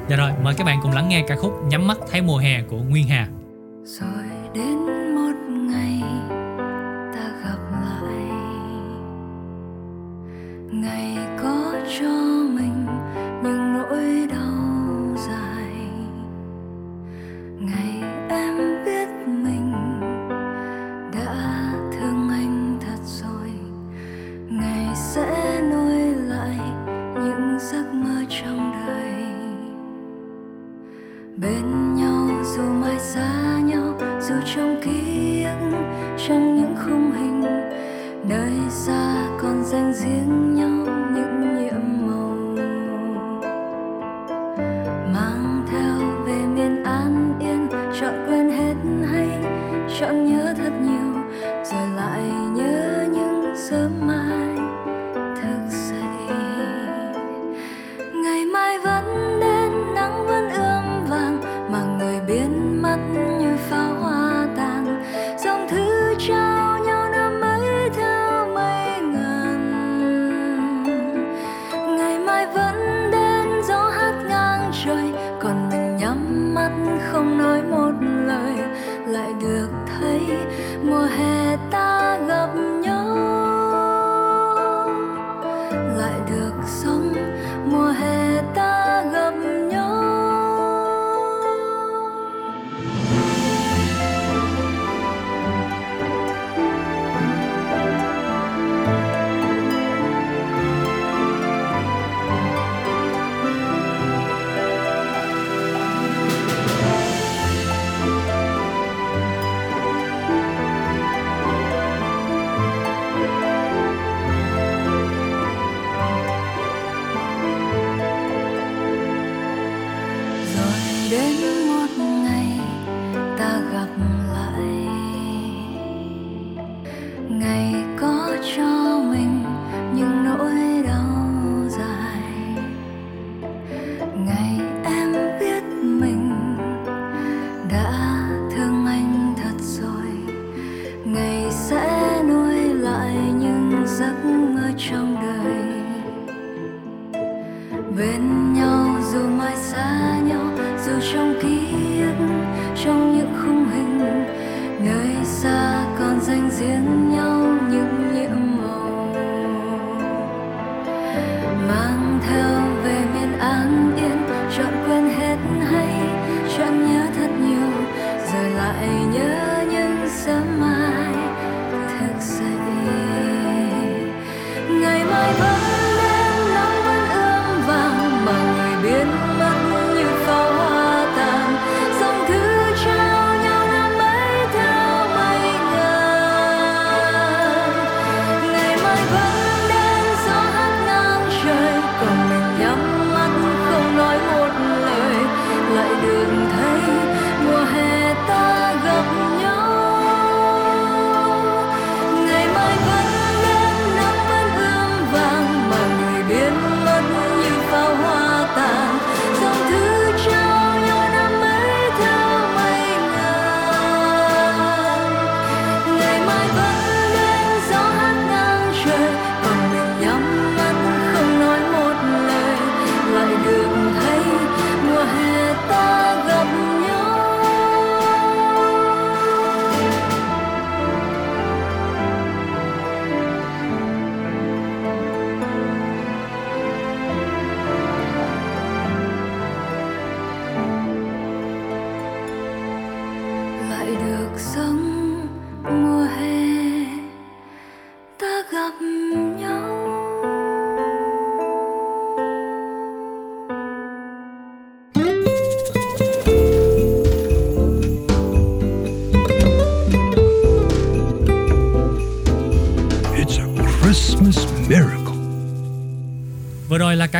[SPEAKER 2] Dạ rồi, mời các bạn cùng lắng nghe ca khúc Nhắm mắt thấy mùa hè của Nguyên Hà.
[SPEAKER 6] Rồi đến một ngày ta gặp lại. Ngày có cho mình những nỗi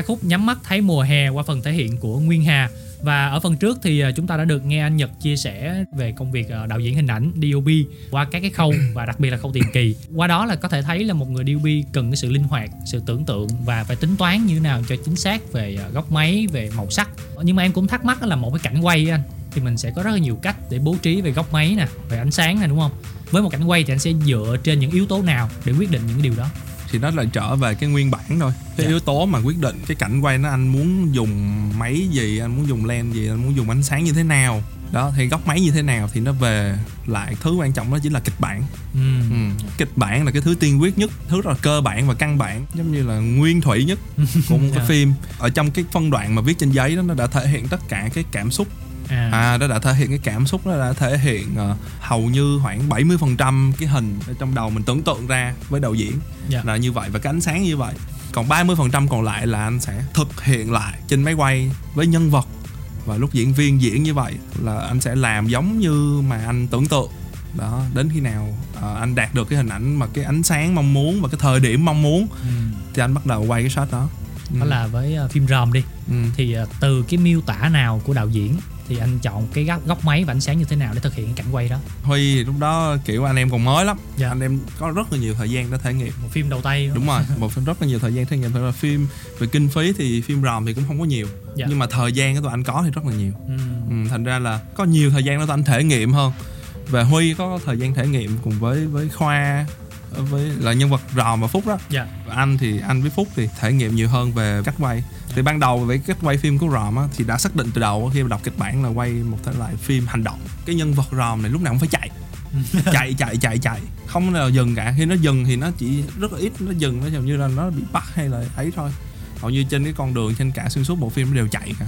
[SPEAKER 2] ca khúc Nhắm mắt thấy mùa hè qua phần thể hiện của Nguyên Hà và ở phần trước thì à, chúng ta đã được nghe anh Nhật chia sẻ về công việc à, đạo diễn hình ảnh DOP qua các cái khâu và đặc biệt là khâu tiền kỳ. Qua đó là có thể thấy là một người DOP cần cái sự linh hoạt, sự tưởng tượng và phải tính toán như thế nào cho chính xác về à, góc máy, về màu sắc. Nhưng mà em cũng thắc mắc là một cái cảnh quay anh thì mình sẽ có rất là nhiều cách để bố trí về góc máy nè, về ánh sáng nè đúng không? Với một cảnh quay thì anh sẽ dựa trên những yếu tố nào để quyết định những điều đó?
[SPEAKER 3] Thì nó lại trở về cái nguyên bản thôi cái
[SPEAKER 2] Dạ.
[SPEAKER 3] yếu tố mà quyết định cái cảnh quay nó anh muốn dùng máy gì anh muốn dùng lens gì anh muốn dùng ánh sáng như thế nào đó thì góc máy như thế nào thì nó về lại thứ quan trọng đó chính là kịch bản
[SPEAKER 2] Ừm.
[SPEAKER 3] ừ. kịch bản là cái thứ tiên quyết nhất thứ rất là cơ bản và căn bản giống như là nguyên thủy nhất của một cái
[SPEAKER 2] Dạ.
[SPEAKER 3] phim ở trong cái phân đoạn mà viết trên giấy đó nó đã thể hiện tất cả cái cảm xúc
[SPEAKER 2] À,
[SPEAKER 3] à nó đã thể hiện cái cảm xúc nó đã thể hiện ờ, hầu như khoảng 70% cái hình ở trong đầu mình tưởng tượng ra với đạo diễn.
[SPEAKER 2] Dạ.
[SPEAKER 3] là như vậy và cái ánh sáng như vậy. Còn 30% còn lại là anh sẽ thực hiện lại trên máy quay với nhân vật. Và lúc diễn viên diễn như vậy là anh sẽ làm giống như mà anh tưởng tượng. Đó đến khi nào ờ, anh đạt được cái hình ảnh mà cái ánh sáng mong muốn và cái thời điểm mong muốn
[SPEAKER 2] ừm.
[SPEAKER 3] thì anh bắt đầu quay cái shot đó.
[SPEAKER 2] Đó là với ờ, phim ròm đi.
[SPEAKER 3] Ừ.
[SPEAKER 2] thì ờ, từ cái miêu tả nào của đạo diễn thì anh chọn cái góc, góc máy và ánh sáng như thế nào để thực hiện cái cảnh quay đó?
[SPEAKER 3] Huy lúc đó kiểu anh em còn mới lắm.
[SPEAKER 2] Dạ.
[SPEAKER 3] anh em có rất là nhiều thời gian để thể nghiệm.
[SPEAKER 2] Một phim đầu tay
[SPEAKER 3] đúng rồi một phim rất là nhiều thời gian trải nghiệm. Thật là phim về kinh phí thì phim ròm thì cũng không có nhiều.
[SPEAKER 2] Dạ.
[SPEAKER 3] nhưng mà thời gian của tụi anh có thì rất là nhiều.
[SPEAKER 2] Ừm.
[SPEAKER 3] ừ, thành ra là có nhiều thời gian để tụi anh thể nghiệm hơn. Và huy có thời gian thể nghiệm cùng với với khoa với là nhân vật ròm và phúc đó.
[SPEAKER 2] Dạ.
[SPEAKER 3] Và anh thì anh với phúc thì thể nghiệm nhiều hơn về cách quay thì ban đầu về cách quay phim của ròm á, thì đã xác định từ đầu khi mà đọc kịch bản là quay một thể loại phim hành động. Cái nhân vật ròm này lúc nào cũng phải chạy. Chạy chạy chạy chạy. Không nào dừng cả. Khi nó dừng thì nó chỉ rất là ít nó dừng nó hầu như là nó bị bắt hay là ấy thôi. Hầu như trên cái con đường trên cả xuyên suốt bộ phim nó đều chạy cả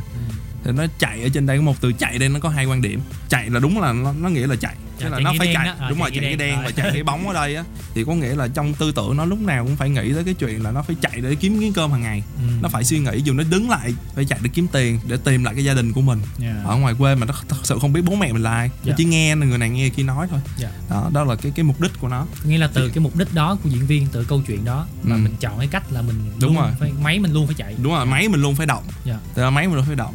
[SPEAKER 3] thì nó chạy ở trên đây có một từ chạy đây nó có hai quan điểm chạy là đúng là nó, nó nghĩa là chạy Tức là nó phải chạy
[SPEAKER 2] đó.
[SPEAKER 3] Đúng rồi chạy cái
[SPEAKER 2] đen.
[SPEAKER 3] và chạy cái bóng ở đây á thì có nghĩa là trong tư tưởng nó lúc nào cũng phải nghĩ tới cái chuyện là nó phải chạy để kiếm miếng cơm hàng ngày
[SPEAKER 2] Ừm.
[SPEAKER 3] nó phải suy nghĩ dù nó đứng lại phải chạy để kiếm tiền để tìm lại cái gia đình của mình
[SPEAKER 2] Dạ.
[SPEAKER 3] ở ngoài quê mà nó thật sự không biết bố mẹ mình là ai
[SPEAKER 2] Dạ.
[SPEAKER 3] nó chỉ nghe người này nghe kia nói thôi
[SPEAKER 2] Dạ.
[SPEAKER 3] đó đó là cái cái mục đích của nó
[SPEAKER 2] nghĩa là từ cái mục đích đó của diễn viên từ câu chuyện đó mà
[SPEAKER 3] Ừ.
[SPEAKER 2] mình chọn cái cách là mình
[SPEAKER 3] Đúng rồi.
[SPEAKER 2] phải, máy mình luôn phải chạy
[SPEAKER 3] đúng rồi máy mình luôn phải động. Tức là máy mình luôn phải động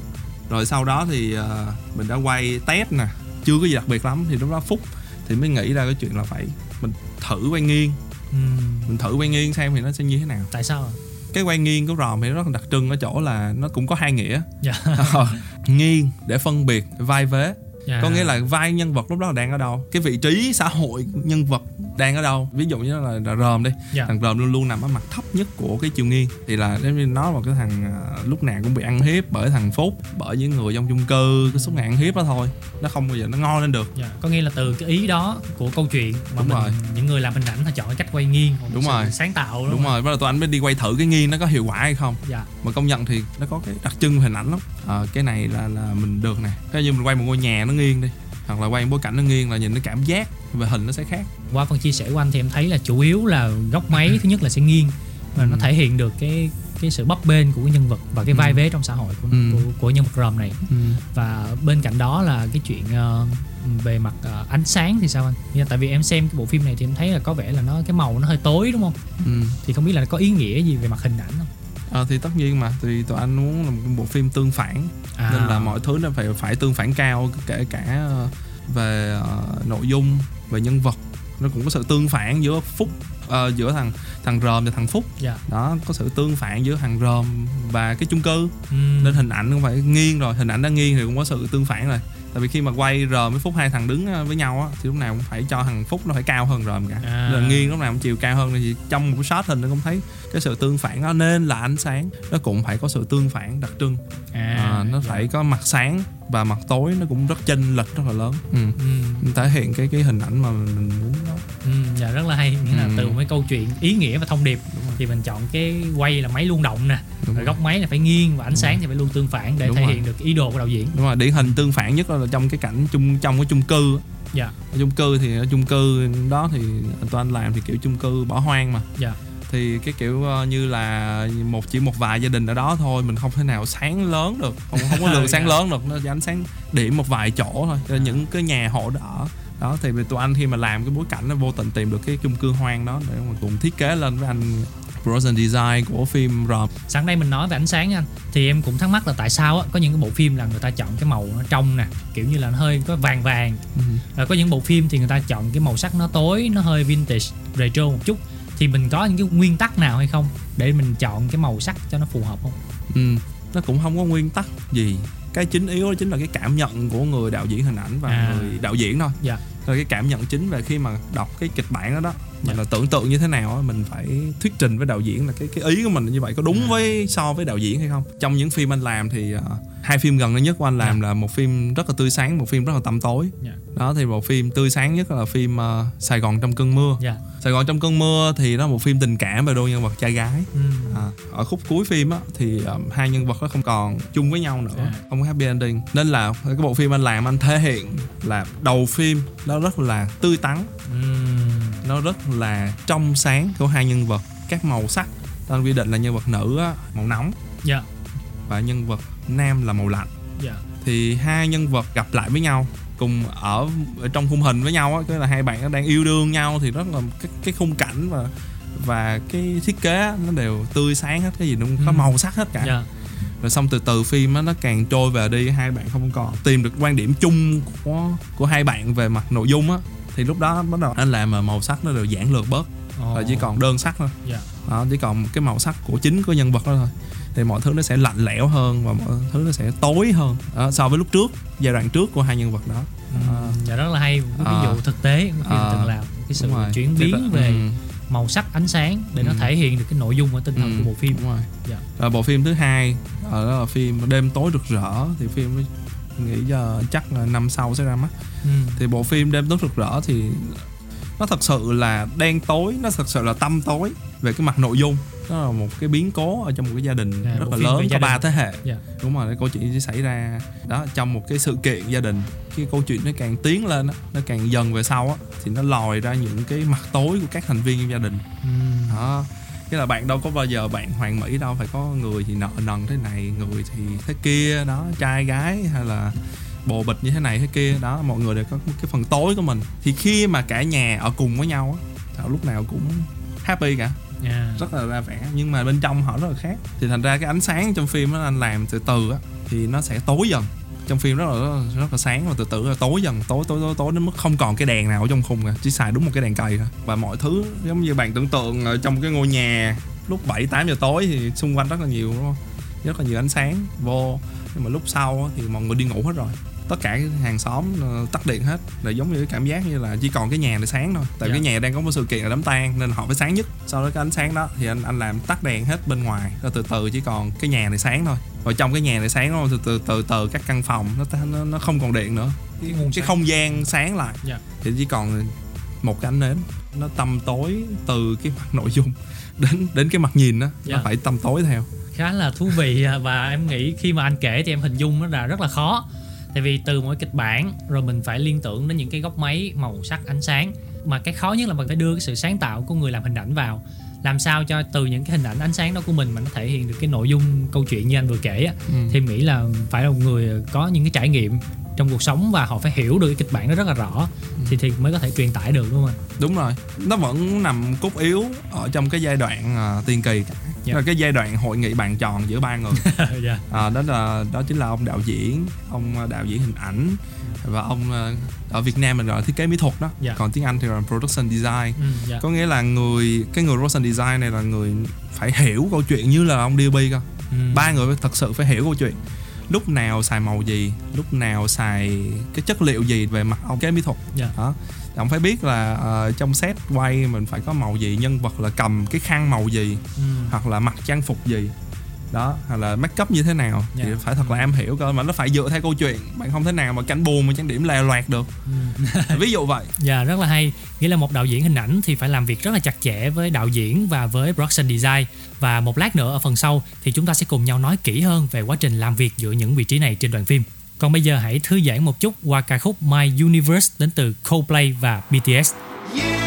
[SPEAKER 3] rồi sau đó thì ờ, mình đã quay test nè chưa có gì đặc biệt lắm thì lúc đó phúc thì mới nghĩ ra cái chuyện là phải mình thử quay nghiêng.
[SPEAKER 2] Ừm.
[SPEAKER 3] mình thử quay nghiêng xem thì nó sẽ như thế nào.
[SPEAKER 2] Tại sao ạ?
[SPEAKER 3] cái quay nghiêng của ròm thì nó rất là đặc trưng ở chỗ là nó cũng có hai nghĩa.
[SPEAKER 2] Dạ.
[SPEAKER 3] Ờ, nghiêng để phân biệt vai vế
[SPEAKER 2] Dạ.
[SPEAKER 3] có nghĩa là vai nhân vật lúc đó đang ở đâu? Cái vị trí xã hội nhân vật đang ở đâu? Ví dụ như là, là ròm đi.
[SPEAKER 2] Dạ.
[SPEAKER 3] thằng ròm luôn luôn nằm ở mặt thấp nhất của cái chiều nghiêng. Thì là nó là cái thằng à, lúc nào cũng bị ăn hiếp bởi thằng phúc bởi những người trong chung cư cái suốt ngày ăn hiếp đó thôi. Nó không bao giờ nó ngon lên được.
[SPEAKER 2] Dạ, có nghĩa là từ cái ý đó của câu chuyện mà
[SPEAKER 3] Đúng
[SPEAKER 2] mình
[SPEAKER 3] rồi.
[SPEAKER 2] những người làm hình ảnh họ chọn cái cách quay nghiêng
[SPEAKER 3] Đúng rồi.
[SPEAKER 2] sáng tạo
[SPEAKER 3] đúng rồi bắt đầu tụi anh mới đi quay thử cái nghiêng nó có hiệu quả hay không.
[SPEAKER 2] Dạ.
[SPEAKER 3] Mà công nhận thì nó có cái đặc trưng hình ảnh lắm. À, cái này là là mình được nè. Cái như mình quay một ngôi nhà nó nghiêng đi hoặc là quay bối cảnh nó nghiêng là nhìn cái cảm giác về hình nó sẽ khác
[SPEAKER 2] qua phần chia sẻ của anh thì em thấy là chủ yếu là góc máy thứ nhất là sẽ nghiêng và nó
[SPEAKER 3] Ừ.
[SPEAKER 2] thể hiện được cái cái sự bấp bênh của cái nhân vật và cái vai
[SPEAKER 3] Ừ.
[SPEAKER 2] vế trong xã hội của,
[SPEAKER 3] Ừ.
[SPEAKER 2] của của nhân vật ròm này và bên cạnh đó là cái chuyện ờ, về mặt ờ, ánh sáng thì sao anh? Nghĩa là tại vì em xem cái bộ phim này thì em thấy là có vẻ là nó cái màu nó hơi tối đúng không?
[SPEAKER 3] ừ.
[SPEAKER 2] Thì không biết là có ý nghĩa gì về mặt hình ảnh không?
[SPEAKER 3] Ờ, thì tất nhiên mà thì tụi anh muốn là một bộ phim tương phản
[SPEAKER 2] À.
[SPEAKER 3] nên là mọi thứ nó phải phải tương phản cao kể cả ờ, về ờ, nội dung về nhân vật nó cũng có sự tương phản giữa phúc ờ, giữa thằng thằng ròm và thằng phúc
[SPEAKER 2] Dạ.
[SPEAKER 3] đó có sự tương phản giữa thằng ròm và cái chung cư
[SPEAKER 2] Ừm.
[SPEAKER 3] nên hình ảnh cũng phải nghiêng rồi hình ảnh đã nghiêng thì cũng có sự tương phản rồi tại vì khi mà quay ròm với phúc hai thằng đứng ờ, với nhau á thì lúc nào cũng phải cho thằng phúc nó phải cao hơn ròm cả
[SPEAKER 2] À.
[SPEAKER 3] nên nghiêng lúc nào cũng chiều cao hơn thì trong một cái shot hình nó cũng thấy cái sự tương phản đó nên là ánh sáng nó cũng phải có sự tương phản đặc trưng
[SPEAKER 2] à,
[SPEAKER 3] à, nó
[SPEAKER 2] dạ.
[SPEAKER 3] phải có mặt sáng và mặt tối nó cũng rất chênh lệch rất là lớn ừ.
[SPEAKER 2] Ừm.
[SPEAKER 3] thể hiện cái cái hình ảnh mà mình muốn đó
[SPEAKER 2] Ừ, dạ rất là hay nghĩa là
[SPEAKER 3] Ừ.
[SPEAKER 2] từ mấy câu chuyện ý nghĩa và thông điệp. Thì mình chọn cái quay là máy luân động nè.
[SPEAKER 3] Đúng
[SPEAKER 2] rồi góc máy là phải nghiêng và ánh sáng thì phải luôn tương phản để
[SPEAKER 3] Đúng
[SPEAKER 2] thể
[SPEAKER 3] rồi.
[SPEAKER 2] hiện được ý đồ của đạo diễn.
[SPEAKER 3] Đúng rồi điển hình tương phản nhất là trong cái cảnh chung trong cái chung cư
[SPEAKER 2] dạ.
[SPEAKER 3] Ở chung cư thì ở chung cư đó thì tụi anh làm thì kiểu chung cư bỏ hoang mà.
[SPEAKER 2] Dạ.
[SPEAKER 3] Thì cái kiểu ờ, như là một chỉ một vài gia đình ở đó thôi mình không thể nào sáng lớn được. Không không có lượng sáng
[SPEAKER 2] Dạ.
[SPEAKER 3] lớn được nó chỉ ánh sáng điểm một vài chỗ thôi. Cho nên những cái nhà hộ đó đó thì tụi anh khi mà làm cái bối cảnh nó vô tình tìm được cái chung cư hoang đó để mà cùng thiết kế lên với anh production design của phim rồi
[SPEAKER 2] sẵn đây mình nói về ánh sáng anh. Thì em cũng thắc mắc là tại sao á có những cái bộ phim là người ta chọn cái màu nó trong nè kiểu như là nó hơi có vàng vàng. Rồi có những bộ phim thì người ta chọn cái màu sắc nó tối nó hơi vintage retro một chút. Thì mình có những cái nguyên tắc nào hay không để mình chọn cái màu sắc cho nó phù hợp không?
[SPEAKER 3] Ừ, nó cũng không có nguyên tắc gì cái chính yếu đó chính là cái cảm nhận của người đạo diễn hình ảnh và
[SPEAKER 2] À.
[SPEAKER 3] người đạo diễn thôi
[SPEAKER 2] dạ
[SPEAKER 3] rồi cái cảm nhận chính về khi mà đọc cái kịch bản đó đó mình
[SPEAKER 2] Dạ.
[SPEAKER 3] là tưởng tượng như thế nào á mình phải thuyết trình với đạo diễn là cái cái ý của mình như vậy có đúng
[SPEAKER 2] À.
[SPEAKER 3] với so với đạo diễn hay không trong những phim anh làm thì ờ, hai phim gần đây nhất của anh làm là một phim rất là tươi sáng một phim rất là tăm tối
[SPEAKER 2] dạ
[SPEAKER 3] đó thì một phim tươi sáng nhất là phim ờ, Sài Gòn trong cơn mưa
[SPEAKER 2] dạ
[SPEAKER 3] Sài Gòn trong cơn mưa thì nó là một phim tình cảm về đôi nhân vật trai gái
[SPEAKER 2] ừ.
[SPEAKER 3] À, ở khúc cuối phim á thì um, hai nhân vật nó không còn chung với nhau nữa
[SPEAKER 2] À.
[SPEAKER 3] không có happy ending nên là cái bộ phim anh làm anh thể hiện là đầu phim nó rất là tươi tắn
[SPEAKER 2] Ừm.
[SPEAKER 3] Nó rất là trong sáng của hai nhân vật. Các màu sắc anh quy định là nhân vật nữ á, màu nóng.
[SPEAKER 2] Dạ.
[SPEAKER 3] Và nhân vật nam là màu lạnh.
[SPEAKER 2] Dạ.
[SPEAKER 3] Thì hai nhân vật gặp lại với nhau cùng ở, ở trong khung hình với nhau á cái là hai bạn nó đang yêu đương nhau thì rất là cái, cái khung cảnh và và cái thiết kế á, nó đều tươi sáng hết cái gì nó cũng có
[SPEAKER 2] Ừ.
[SPEAKER 3] màu sắc hết cả.
[SPEAKER 2] Dạ.
[SPEAKER 3] Rồi xong từ từ phim á nó càng trôi về đi hai bạn không còn tìm được quan điểm chung của của hai bạn về mặt nội dung á thì lúc đó bắt đầu anh làm mà màu sắc nó đều giản lược bớt và chỉ còn đơn sắc thôi
[SPEAKER 2] dạ
[SPEAKER 3] đó, chỉ còn cái màu sắc của chính của nhân vật đó thôi thì mọi thứ nó sẽ lạnh lẽo hơn và mọi thứ nó sẽ tối hơn đó, so với lúc trước giai đoạn trước của hai nhân vật đó Đó.
[SPEAKER 2] dạ rất là hay một ví
[SPEAKER 3] À.
[SPEAKER 2] dụ thực tế phim
[SPEAKER 3] À.
[SPEAKER 2] từng làm cái sự
[SPEAKER 3] rồi.
[SPEAKER 2] chuyển biến
[SPEAKER 3] ta-
[SPEAKER 2] về
[SPEAKER 3] ừ,
[SPEAKER 2] màu sắc ánh sáng để nó
[SPEAKER 3] Ừ.
[SPEAKER 2] thể hiện được cái nội dung và tinh thần
[SPEAKER 3] ừ,
[SPEAKER 2] của bộ phim
[SPEAKER 3] đúng rồi.
[SPEAKER 2] Dạ.
[SPEAKER 3] Rồi bộ phim thứ hai ở đó là phim đêm tối rực rỡ thì phim nghĩ giờ chắc là năm sau sẽ ra mắt.
[SPEAKER 2] Ừ.
[SPEAKER 3] thì bộ phim đêm tối rực rỡ thì nó thật sự là đen tối nó thật sự là tăm tối về cái mặt nội dung. Nó là một cái biến cố ở trong một cái gia đình
[SPEAKER 2] À,
[SPEAKER 3] rất
[SPEAKER 2] bộ
[SPEAKER 3] là lớn có ba thế hệ.
[SPEAKER 2] Dạ.
[SPEAKER 3] đúng rồi cái câu chuyện chỉ xảy ra đó trong một cái sự kiện gia đình. Cái câu chuyện nó càng tiến lên á nó càng dần về sau á thì nó lòi ra những cái mặt tối của các thành viên trong gia đình.
[SPEAKER 2] Ừ.
[SPEAKER 3] đó cái là bạn đâu có bao giờ bạn hoàn mỹ đâu phải có người thì nợ nần thế này người thì thế kia đó trai gái hay là bồ bịch như thế này thế kia đó mọi người đều có cái phần tối của mình. Thì khi mà cả nhà ở cùng với nhau á lúc nào cũng happy cả.
[SPEAKER 2] Dạ.
[SPEAKER 3] rất là ra vẻ. Nhưng mà bên trong họ rất là khác. Thì thành ra cái ánh sáng trong phim đó anh làm từ từ á thì nó sẽ tối dần trong phim rất là rất là, sáng và từ từ là tối dần tối tối tối tối đến mức không còn cái đèn nào ở trong khung cả chỉ xài đúng một cái đèn cầy thôi. Và mọi thứ giống như bạn tưởng tượng ở trong cái ngôi nhà lúc 7 8 giờ tối thì xung quanh rất là nhiều đúng không? Rất là nhiều ánh sáng vô. Nhưng mà lúc sau thì mọi người đi ngủ hết rồi tất cả hàng xóm ờ, tắt điện hết là giống như cái cảm giác như là chỉ còn cái nhà để sáng thôi. Tại
[SPEAKER 2] Dạ.
[SPEAKER 3] cái nhà đang có một sự kiện là đám tang nên họ phải sáng nhất. Sau đó cái ánh sáng đó thì anh anh làm tắt đèn hết bên ngoài. Rồi từ từ chỉ còn cái nhà này sáng thôi. Rồi trong cái nhà này sáng không từ từ từ từ các căn phòng nó nó, nó không còn điện nữa. Cái,
[SPEAKER 2] Nguồn
[SPEAKER 3] cái
[SPEAKER 2] sáng.
[SPEAKER 3] không gian sáng lại.
[SPEAKER 2] Dạ.
[SPEAKER 3] thì chỉ còn một cái ánh nến. Nó tăm tối từ cái mặt nội dung đến đến cái mặt nhìn đó
[SPEAKER 2] Dạ.
[SPEAKER 3] nó phải tăm tối theo.
[SPEAKER 2] Khá là thú vị à, và em nghĩ khi mà anh kể thì em hình dung nó là rất là khó tại vì từ mỗi kịch bản rồi mình phải liên tưởng đến những cái góc máy màu sắc ánh sáng. Mà cái khó nhất là mình phải đưa cái sự sáng tạo của người làm hình ảnh vào. Làm sao cho từ những cái hình ảnh ánh sáng đó của mình mà nó thể hiện được cái nội dung câu chuyện như anh vừa kể á
[SPEAKER 3] Ừ.
[SPEAKER 2] thì nghĩ là phải là một người có những cái trải nghiệm trong cuộc sống và họ phải hiểu được cái kịch bản đó rất là rõ thì thì mới có thể truyền tải được đúng không anh?
[SPEAKER 3] Đúng rồi. Nó vẫn nằm cốt yếu ở trong cái giai đoạn à, tiên kỳ cả
[SPEAKER 2] Dạ.
[SPEAKER 3] là cái giai đoạn hội nghị bàn tròn giữa ba người.
[SPEAKER 2] Dạ.
[SPEAKER 3] À, đó là đó chính là ông đạo diễn ông à, đạo diễn hình ảnh và ông à, ở Việt Nam mình gọi là thiết kế mỹ thuật đó.
[SPEAKER 2] Dạ.
[SPEAKER 3] còn tiếng Anh thì là production design.
[SPEAKER 2] Ừ, dạ.
[SPEAKER 3] Có nghĩa là người cái người production design này là người phải hiểu câu chuyện như là ông DOP cơ.
[SPEAKER 2] Ừ.
[SPEAKER 3] ba người thật sự phải hiểu câu chuyện. Lúc nào xài màu gì lúc nào xài cái chất liệu gì về mặt ông cái mỹ thuật.
[SPEAKER 2] Dạ.
[SPEAKER 3] đó ông phải biết là ờ, trong set quay mình phải có màu gì nhân vật là cầm cái khăn màu gì
[SPEAKER 2] ừ.
[SPEAKER 3] hoặc là mặc trang phục gì. Đó hoặc là make up như thế nào thì
[SPEAKER 2] Dạ.
[SPEAKER 3] phải thật là am hiểu cơ mà nó phải dựa theo câu chuyện. Bạn không thể nào mà cảnh buồn mà trang điểm lè loạt được. Ví dụ vậy.
[SPEAKER 2] Dạ rất là hay. Nghĩa là một đạo diễn hình ảnh thì phải làm việc rất là chặt chẽ với đạo diễn và với production design. Và một lát nữa ở phần sau thì chúng ta sẽ cùng nhau nói kỹ hơn về quá trình làm việc giữa những vị trí này trên đoàn phim còn bây giờ hãy thư giãn một chút qua ca khúc My Universe đến từ Coldplay và BTS
[SPEAKER 7] Yeah!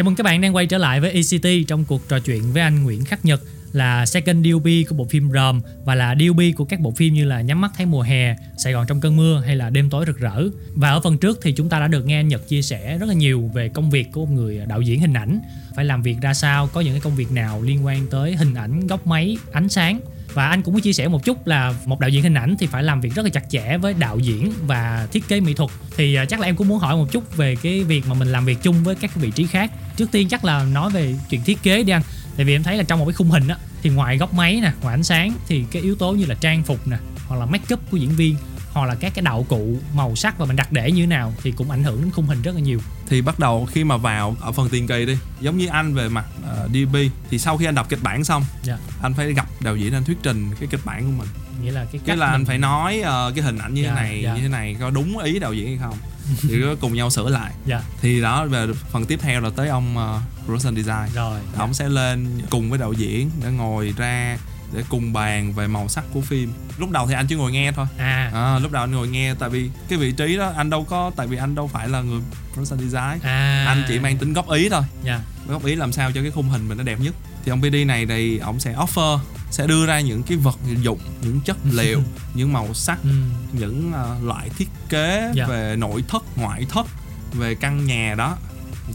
[SPEAKER 2] Chào mừng các bạn đang quay trở lại với ECT trong cuộc trò chuyện với anh Nguyễn Khắc Nhật là second DOP của bộ phim Ròm và là DOP của các bộ phim như là Nhắm mắt thấy mùa hè, Sài Gòn trong cơn mưa hay là Đêm tối rực rỡ. Và ở phần trước thì chúng ta đã được nghe anh Nhật chia sẻ rất là nhiều về công việc của một người đạo diễn hình ảnh, phải làm việc ra sao, có những cái công việc nào liên quan tới hình ảnh, góc máy, ánh sáng và anh cũng có chia sẻ một chút là một đạo diễn hình ảnh thì phải làm việc rất là chặt chẽ với đạo diễn và thiết kế mỹ thuật. Thì à, chắc là em cũng muốn hỏi một chút về cái việc mà mình làm việc chung với các vị trí khác. Trước tiên chắc là nói về chuyện thiết kế đi anh. Tại vì em thấy là trong một cái khung hình á, thì ngoài góc máy nè, ngoài ánh sáng thì cái yếu tố như là trang phục nè, hoặc là make up của diễn viên hoặc là các cái đạo cụ màu sắc và mình đặt để như thế nào thì cũng ảnh hưởng đến khung hình rất là nhiều.
[SPEAKER 3] Thì bắt đầu khi mà vào ở phần tiền kỳ đi giống như anh về mặt uh, DB thì sau khi anh đọc kịch bản xong
[SPEAKER 2] dạ.
[SPEAKER 3] anh phải gặp đạo diễn anh thuyết trình cái kịch bản của mình.
[SPEAKER 2] Nghĩa là cái cách
[SPEAKER 3] là anh
[SPEAKER 2] mình-
[SPEAKER 3] phải nói ờ, cái hình ảnh như
[SPEAKER 2] Dạ,
[SPEAKER 3] thế này
[SPEAKER 2] dạ.
[SPEAKER 3] như thế này có đúng ý đạo diễn hay không. Thì có cùng nhau sửa lại.
[SPEAKER 2] Dạ.
[SPEAKER 3] Thì đó về phần tiếp theo là tới ông uh, production design
[SPEAKER 2] rồi
[SPEAKER 3] ông sẽ lên cùng với đạo diễn để ngồi ra để cùng bàn về màu sắc của phim. Lúc đầu thì anh chỉ ngồi nghe thôi.
[SPEAKER 2] À.
[SPEAKER 3] À, lúc đầu anh ngồi nghe tại vì cái vị trí đó anh đâu có tại vì anh đâu phải là người production design.
[SPEAKER 2] À.
[SPEAKER 3] Anh chỉ mang tính góp ý thôi.
[SPEAKER 2] Dạ.
[SPEAKER 3] Góp ý làm sao cho cái khung hình mình nó đẹp nhất. Thì ông PD này thì ông sẽ offer sẽ đưa ra những cái vật dụng những chất liệu những màu sắc
[SPEAKER 2] ừ.
[SPEAKER 3] những ờ, loại thiết kế
[SPEAKER 2] Dạ.
[SPEAKER 3] về nội thất ngoại thất về căn nhà đó.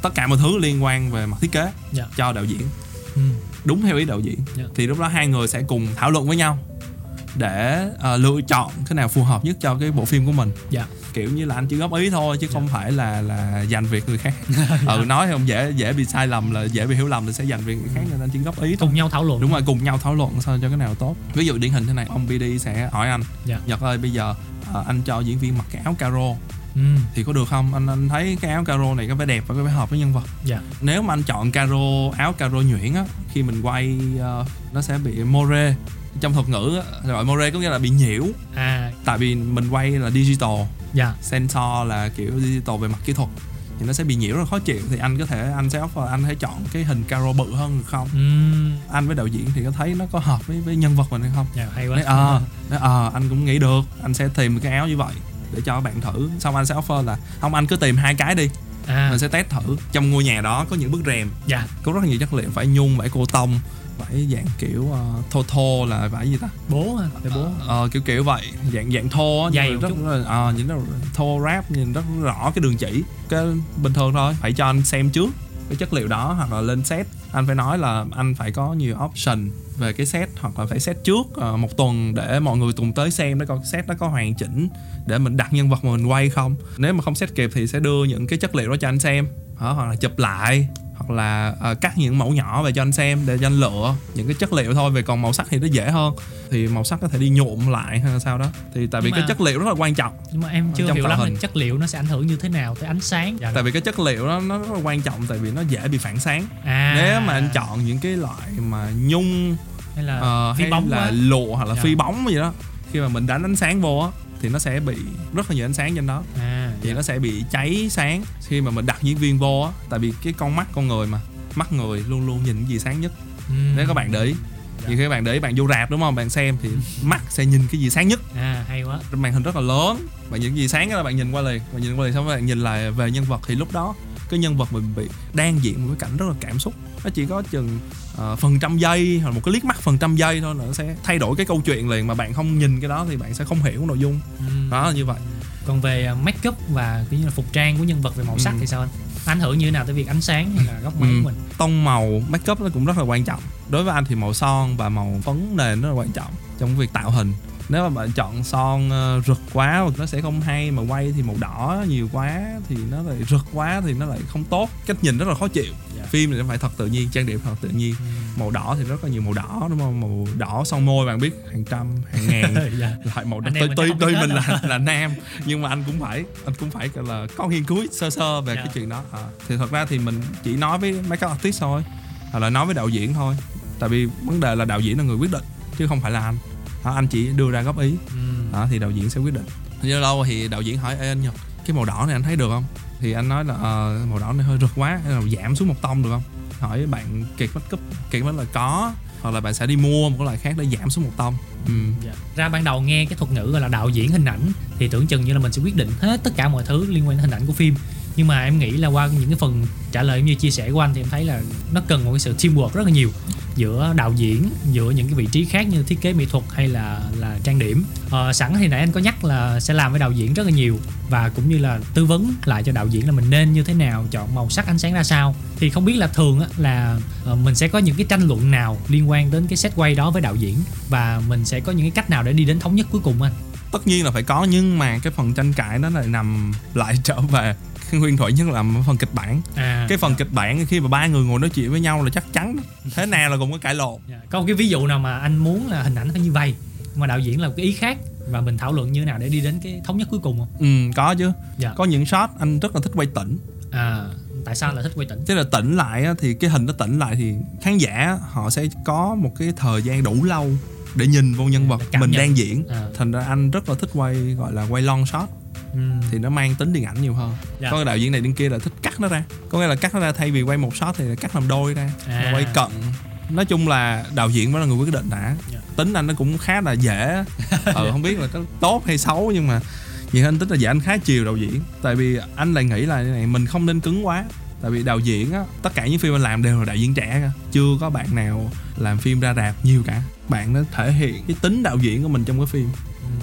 [SPEAKER 3] Tất cả mọi thứ liên quan về mặt thiết kế
[SPEAKER 2] Dạ.
[SPEAKER 3] cho đạo diễn.
[SPEAKER 2] Ừ.
[SPEAKER 3] đúng theo ý đạo diễn.
[SPEAKER 2] Dạ.
[SPEAKER 3] thì lúc đó hai người sẽ cùng thảo luận với nhau để ờ, lựa chọn cái nào phù hợp nhất cho cái bộ phim của mình.
[SPEAKER 2] Dạ.
[SPEAKER 3] Kiểu như là anh chỉ góp ý thôi chứ không phải là là dành việc người khác. Ừ nói không dễ dễ bị sai lầm là dễ bị hiểu lầm là sẽ dành việc người khác nên anh chỉ góp ý thôi.
[SPEAKER 2] Cùng nhau thảo luận.
[SPEAKER 3] Đúng rồi cùng nhau thảo luận sao cho cái nào tốt. Ví dụ điển hình thế này ông BD sẽ hỏi anh
[SPEAKER 2] Dạ.
[SPEAKER 3] Nhật ơi bây giờ ờ, anh cho diễn viên mặc cái áo caro
[SPEAKER 2] ừ.
[SPEAKER 3] Thì có được không? Anh anh thấy cái áo caro này có vẻ đẹp và có vẻ hợp với nhân vật.
[SPEAKER 2] Dạ.
[SPEAKER 3] Nếu mà anh chọn caro áo caro nhuyễn á khi mình quay ờ, nó sẽ bị more. Trong thuật ngữ á, gọi more có nghĩa là bị nhiễu.
[SPEAKER 2] À.
[SPEAKER 3] Tại vì mình quay là digital.
[SPEAKER 2] Dạ.
[SPEAKER 3] Sensor là kiểu digital về mặt kỹ thuật. Thì nó sẽ bị nhiễu rất khó chịu. Thì anh có thể anh sẽ offer anh hãy chọn cái hình caro bự hơn được không?
[SPEAKER 2] Ừ.
[SPEAKER 3] Anh với đạo diễn thì có thấy nó có hợp với với nhân vật mình hay không?
[SPEAKER 2] Dạ hay quá.
[SPEAKER 3] Nói ờ nói ờ anh cũng nghĩ được. Anh sẽ tìm cái áo như vậy để cho bạn thử. Xong anh sẽ offer là không anh cứ tìm hai cái đi.
[SPEAKER 2] À.
[SPEAKER 3] Mình sẽ test thử. Trong ngôi nhà đó có những bức rèm
[SPEAKER 2] dạ.
[SPEAKER 3] có rất là nhiều chất liệu phải nhung phải cô tông phải dạng kiểu uh, thô thô là phải gì ta?
[SPEAKER 2] Bố hả? Phải bố.
[SPEAKER 3] Ờ, kiểu kiểu vậy. Dạng dạng thô á,
[SPEAKER 2] Dày
[SPEAKER 3] mà
[SPEAKER 2] chút.
[SPEAKER 3] rất là ờ, nhìn nó thô ráp nhìn rất rõ cái đường chỉ. Cái bình thường thôi. Phải cho anh xem trước cái chất liệu đó hoặc là lên set. Anh phải nói là anh phải có nhiều option về cái set hoặc là phải set trước ờ, một tuần để mọi người cùng tới xem để coi cái set nó có hoàn chỉnh để mình đặt nhân vật mà mình quay không. Nếu mà không set kịp thì sẽ đưa những cái chất liệu đó cho anh xem. Đó, hoặc là chụp lại hoặc là ờ, cắt những mẫu nhỏ về cho anh xem để cho anh lựa những cái chất liệu thôi về còn màu sắc thì nó dễ hơn. Thì màu sắc có thể đi nhuộm lại hay là sao đó. Thì tại vì
[SPEAKER 2] Nhưng
[SPEAKER 3] cái
[SPEAKER 2] mà-
[SPEAKER 3] chất liệu rất là quan trọng
[SPEAKER 2] nhưng mà em chưa hiểu lắm
[SPEAKER 3] hình.
[SPEAKER 2] chất liệu nó sẽ ảnh hưởng như thế nào tới ánh sáng. Dạ
[SPEAKER 3] tại vì cái chất liệu đó nó rất là quan trọng tại vì nó dễ bị phản sáng.
[SPEAKER 2] À.
[SPEAKER 3] Nếu mà anh chọn những cái loại mà nhung
[SPEAKER 2] hay là phi
[SPEAKER 3] hay
[SPEAKER 2] bóng
[SPEAKER 3] là
[SPEAKER 2] quá
[SPEAKER 3] lụa hoặc là
[SPEAKER 2] Dạ.
[SPEAKER 3] phi bóng gì đó khi mà mình đánh ánh sáng vô á thì nó sẽ bị rất là nhiều ánh sáng trên đó
[SPEAKER 2] à
[SPEAKER 3] thì
[SPEAKER 2] dạ.
[SPEAKER 3] nó sẽ bị cháy sáng khi mà mình đặt diễn viên vô á tại vì cái con mắt con người mà mắt người luôn luôn nhìn cái gì sáng nhất
[SPEAKER 2] Ừm.
[SPEAKER 3] nếu các bạn để ý
[SPEAKER 2] Dạ.
[SPEAKER 3] nhiều khi các bạn để ý bạn vô rạp đúng không bạn xem thì mắt sẽ nhìn cái gì sáng nhất
[SPEAKER 2] à hay quá
[SPEAKER 3] màn hình rất là lớn bạn nhìn cái gì sáng đó là bạn nhìn qua liền bạn nhìn qua liền xong rồi bạn nhìn lại về nhân vật thì lúc đó cái nhân vật mình bị đang diễn một cái cảnh rất là cảm xúc nó chỉ có chừng ờ, phần trăm giây hoặc một cái liếc mắt phần trăm giây thôi là nó sẽ thay đổi cái câu chuyện liền mà bạn không nhìn cái đó thì bạn sẽ không hiểu nội dung
[SPEAKER 2] Ừm.
[SPEAKER 3] đó là như vậy
[SPEAKER 2] còn về à, make up và kiểu như là phục trang của nhân vật về màu sắc
[SPEAKER 3] Ừ.
[SPEAKER 2] thì sao anh ảnh hưởng như thế nào tới việc ánh sáng hay là góc máy
[SPEAKER 3] Ừ.
[SPEAKER 2] của mình
[SPEAKER 3] tông màu make up nó cũng rất là quan trọng đối với anh thì màu son và màu phấn nền rất là quan trọng trong việc tạo hình nếu mà bạn chọn son ờ, rực quá nó sẽ không hay mà quay thì màu đỏ nhiều quá thì nó lại rực quá thì nó lại không tốt. Cách nhìn rất là khó chịu.
[SPEAKER 2] Dạ.
[SPEAKER 3] phim thì phải thật tự nhiên trang điểm thật tự nhiên. Màu đỏ thì rất là nhiều màu đỏ đúng không? Màu đỏ son môi bạn biết hàng trăm hàng ngàn.
[SPEAKER 2] Dạ.
[SPEAKER 3] loại màu đỏ tuy
[SPEAKER 2] mình
[SPEAKER 3] tuy, tuy mình là là nam. Nhưng mà anh cũng phải anh cũng phải gọi là có nghiên cứu sơ sơ về
[SPEAKER 2] Dạ.
[SPEAKER 3] cái chuyện đó. À, thì thật ra thì mình chỉ nói với mấy các artist thôi hoặc là nói với đạo diễn thôi. Tại vì vấn đề là đạo diễn là người quyết định chứ không phải là anh đó, anh chỉ đưa ra góp ý.
[SPEAKER 2] Ừm.
[SPEAKER 3] đó, thì đạo diễn sẽ quyết định. Như lâu thì đạo diễn hỏi Ê anh Nhật cái màu đỏ này anh thấy được không? Thì anh nói là "Ờ, màu đỏ này hơi rực quá là giảm xuống một tông được không? Hỏi bạn kiệt make up kiệt make là có hoặc là bạn sẽ đi mua một cái loại khác để giảm xuống một tông. Ừ.
[SPEAKER 2] Dạ. ra ban đầu nghe cái thuật ngữ gọi là đạo diễn hình ảnh thì tưởng chừng như là mình sẽ quyết định hết tất cả mọi thứ liên quan đến hình ảnh của phim. Nhưng mà em nghĩ là qua những cái phần trả lời cũng như chia sẻ của anh thì em thấy là nó cần một cái sự teamwork rất là nhiều giữa đạo diễn giữa những cái vị trí khác như thiết kế mỹ thuật hay là là trang điểm. À, sẵn thì nãy anh có nhắc là sẽ làm với đạo diễn rất là nhiều và cũng như là tư vấn lại cho đạo diễn là mình nên như thế nào chọn màu sắc ánh sáng ra sao. Thì không biết là thường á, là ờ, mình sẽ có những cái tranh luận nào liên quan đến cái set quay đó với đạo diễn và mình sẽ có những cái cách nào để đi đến thống nhất cuối cùng anh?
[SPEAKER 3] Tất nhiên là phải có nhưng mà cái phần tranh cãi nó lại nằm lại trở về nguyên thủy nhất là phần kịch bản.
[SPEAKER 2] À
[SPEAKER 3] cái phần kịch bản khi mà ba người ngồi nói chuyện với nhau là chắc chắn thế nào là cũng có cãi lộn.
[SPEAKER 2] Dạ. có một cái ví dụ nào mà anh muốn là hình ảnh phải như vậy mà đạo diễn là một cái ý khác và mình thảo luận như thế nào để đi đến cái thống nhất cuối cùng không?
[SPEAKER 3] Ừ có chứ.
[SPEAKER 2] Dạ.
[SPEAKER 3] Có những shot anh rất là thích quay tỉnh.
[SPEAKER 2] À tại sao lại thích quay tỉnh?
[SPEAKER 3] Tức là tỉnh lại á, thì cái hình nó tỉnh lại thì khán giả họ sẽ có một cái thời gian đủ lâu để nhìn vô nhân vật
[SPEAKER 2] Để cảm
[SPEAKER 3] mình
[SPEAKER 2] nhận.
[SPEAKER 3] đang diễn.
[SPEAKER 2] À.
[SPEAKER 3] thành ra anh rất là thích quay gọi là quay long shot
[SPEAKER 2] ừ.
[SPEAKER 3] thì nó mang tính điện ảnh nhiều hơn.
[SPEAKER 2] Dạ.
[SPEAKER 3] có cái đạo diễn này bên kia là thích cắt nó ra. Có nghĩa là cắt nó ra thay vì quay một shot thì là cắt làm đôi ra
[SPEAKER 2] À.
[SPEAKER 3] quay cận. Nói chung là đạo diễn mới là người quyết định đã.
[SPEAKER 2] Dạ.
[SPEAKER 3] tính anh nó cũng khá là dễ. Ờ không biết là có tốt hay xấu nhưng mà nhiều anh tính là dạ anh khá chiều đạo diễn. Tại vì anh lại nghĩ là như này mình không nên cứng quá. Tại vì đạo diễn á tất cả những phim anh làm đều là đạo diễn trẻ cả chưa có bạn nào làm phim ra rạp nhiều cả. Bạn nó thể hiện cái tính đạo diễn của mình trong cái phim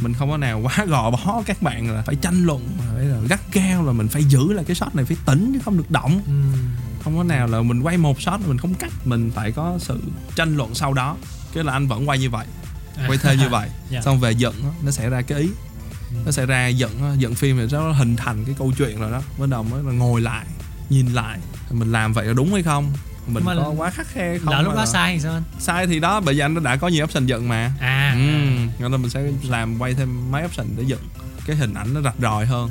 [SPEAKER 3] mình không có nào quá gò bó các bạn là phải tranh luận phải là gắt gao là mình phải giữ lại cái shot này phải tỉnh chứ không được động.
[SPEAKER 2] Ừ.
[SPEAKER 3] không có nào là mình quay một shot mình không cắt mình phải có sự tranh luận sau đó. Cái là anh vẫn quay như vậy quay thơ như vậy.
[SPEAKER 2] Dạ.
[SPEAKER 3] xong về dựng á, nó sẽ ra cái ý. Nó sẽ ra dựng á, dựng phim thì nó hình thành cái câu chuyện rồi đó. Bắt đầu mới là ngồi lại nhìn lại mình làm vậy là đúng hay không mình
[SPEAKER 2] mà
[SPEAKER 3] có quá khắc khe không
[SPEAKER 2] lỡ lúc đó
[SPEAKER 3] là-
[SPEAKER 2] sai thì sao anh?
[SPEAKER 3] Sai thì đó bởi vì anh đã có nhiều option dựng mà.
[SPEAKER 2] À.
[SPEAKER 3] Ừ. nên là mình sẽ làm quay thêm mấy option để dựng. Cái hình ảnh nó rạch ròi hơn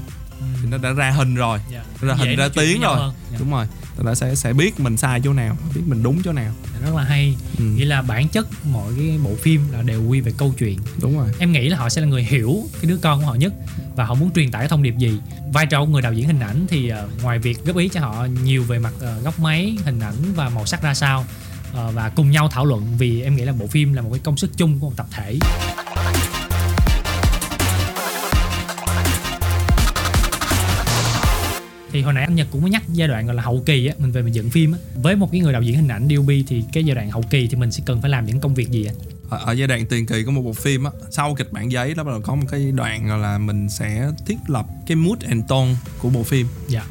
[SPEAKER 3] thì nó đã ra hình rồi.
[SPEAKER 2] Dạ.
[SPEAKER 3] ra
[SPEAKER 2] Dễ
[SPEAKER 3] hình ra tiếng rồi.
[SPEAKER 2] hơn. Dạ.
[SPEAKER 3] đúng rồi. Thì nó sẽ sẽ biết mình sai chỗ nào biết mình đúng chỗ nào.
[SPEAKER 2] Rất là hay.
[SPEAKER 3] Ừ.
[SPEAKER 2] nghĩa là bản chất mọi cái bộ phim là đều quy về câu chuyện.
[SPEAKER 3] Đúng rồi.
[SPEAKER 2] Em nghĩ là họ sẽ là người hiểu cái đứa con của họ nhất và họ muốn truyền tải cái thông điệp gì. Vai trò của người đạo diễn hình ảnh thì ờ, ngoài việc góp ý cho họ nhiều về mặt ờ, góc máy hình ảnh và màu sắc ra sao ờ, và cùng nhau thảo luận vì em nghĩ là bộ phim là một cái công sức chung của một tập thể thì hồi nãy anh Nhật cũng có nhắc giai đoạn gọi là hậu kỳ á mình về mình dựng phim á. Với một cái người đạo diễn hình ảnh DOP thì cái giai đoạn hậu kỳ thì mình sẽ cần phải làm những công việc gì anh
[SPEAKER 3] ở, ở giai đoạn tiền kỳ của một bộ phim á sau kịch bản giấy đó bắt đầu có một cái đoạn gọi là mình sẽ thiết lập cái mood and tone của bộ phim.
[SPEAKER 2] Dạ.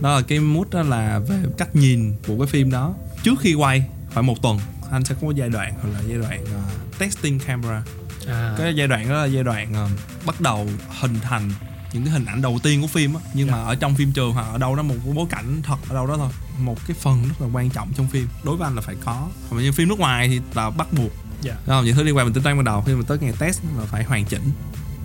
[SPEAKER 3] Đó là cái mood đó là về cách nhìn của cái phim đó. Trước khi quay khoảng một tuần anh sẽ có một giai đoạn gọi là giai đoạn uh, testing camera.
[SPEAKER 2] À,
[SPEAKER 3] cái giai đoạn đó là giai đoạn ờ, bắt đầu hình thành những cái hình ảnh đầu tiên của phim á nhưng mà ở trong phim trường hoặc ở đâu đó một cái bối cảnh thật ở đâu đó thôi. Một cái phần rất là quan trọng trong phim đối với anh là phải có. Còn như phim nước ngoài thì là bắt buộc.
[SPEAKER 2] Dạ.
[SPEAKER 3] Đúng không? những thứ liên quan mình tính toán ban đầu khi mình tới ngày test là phải hoàn chỉnh.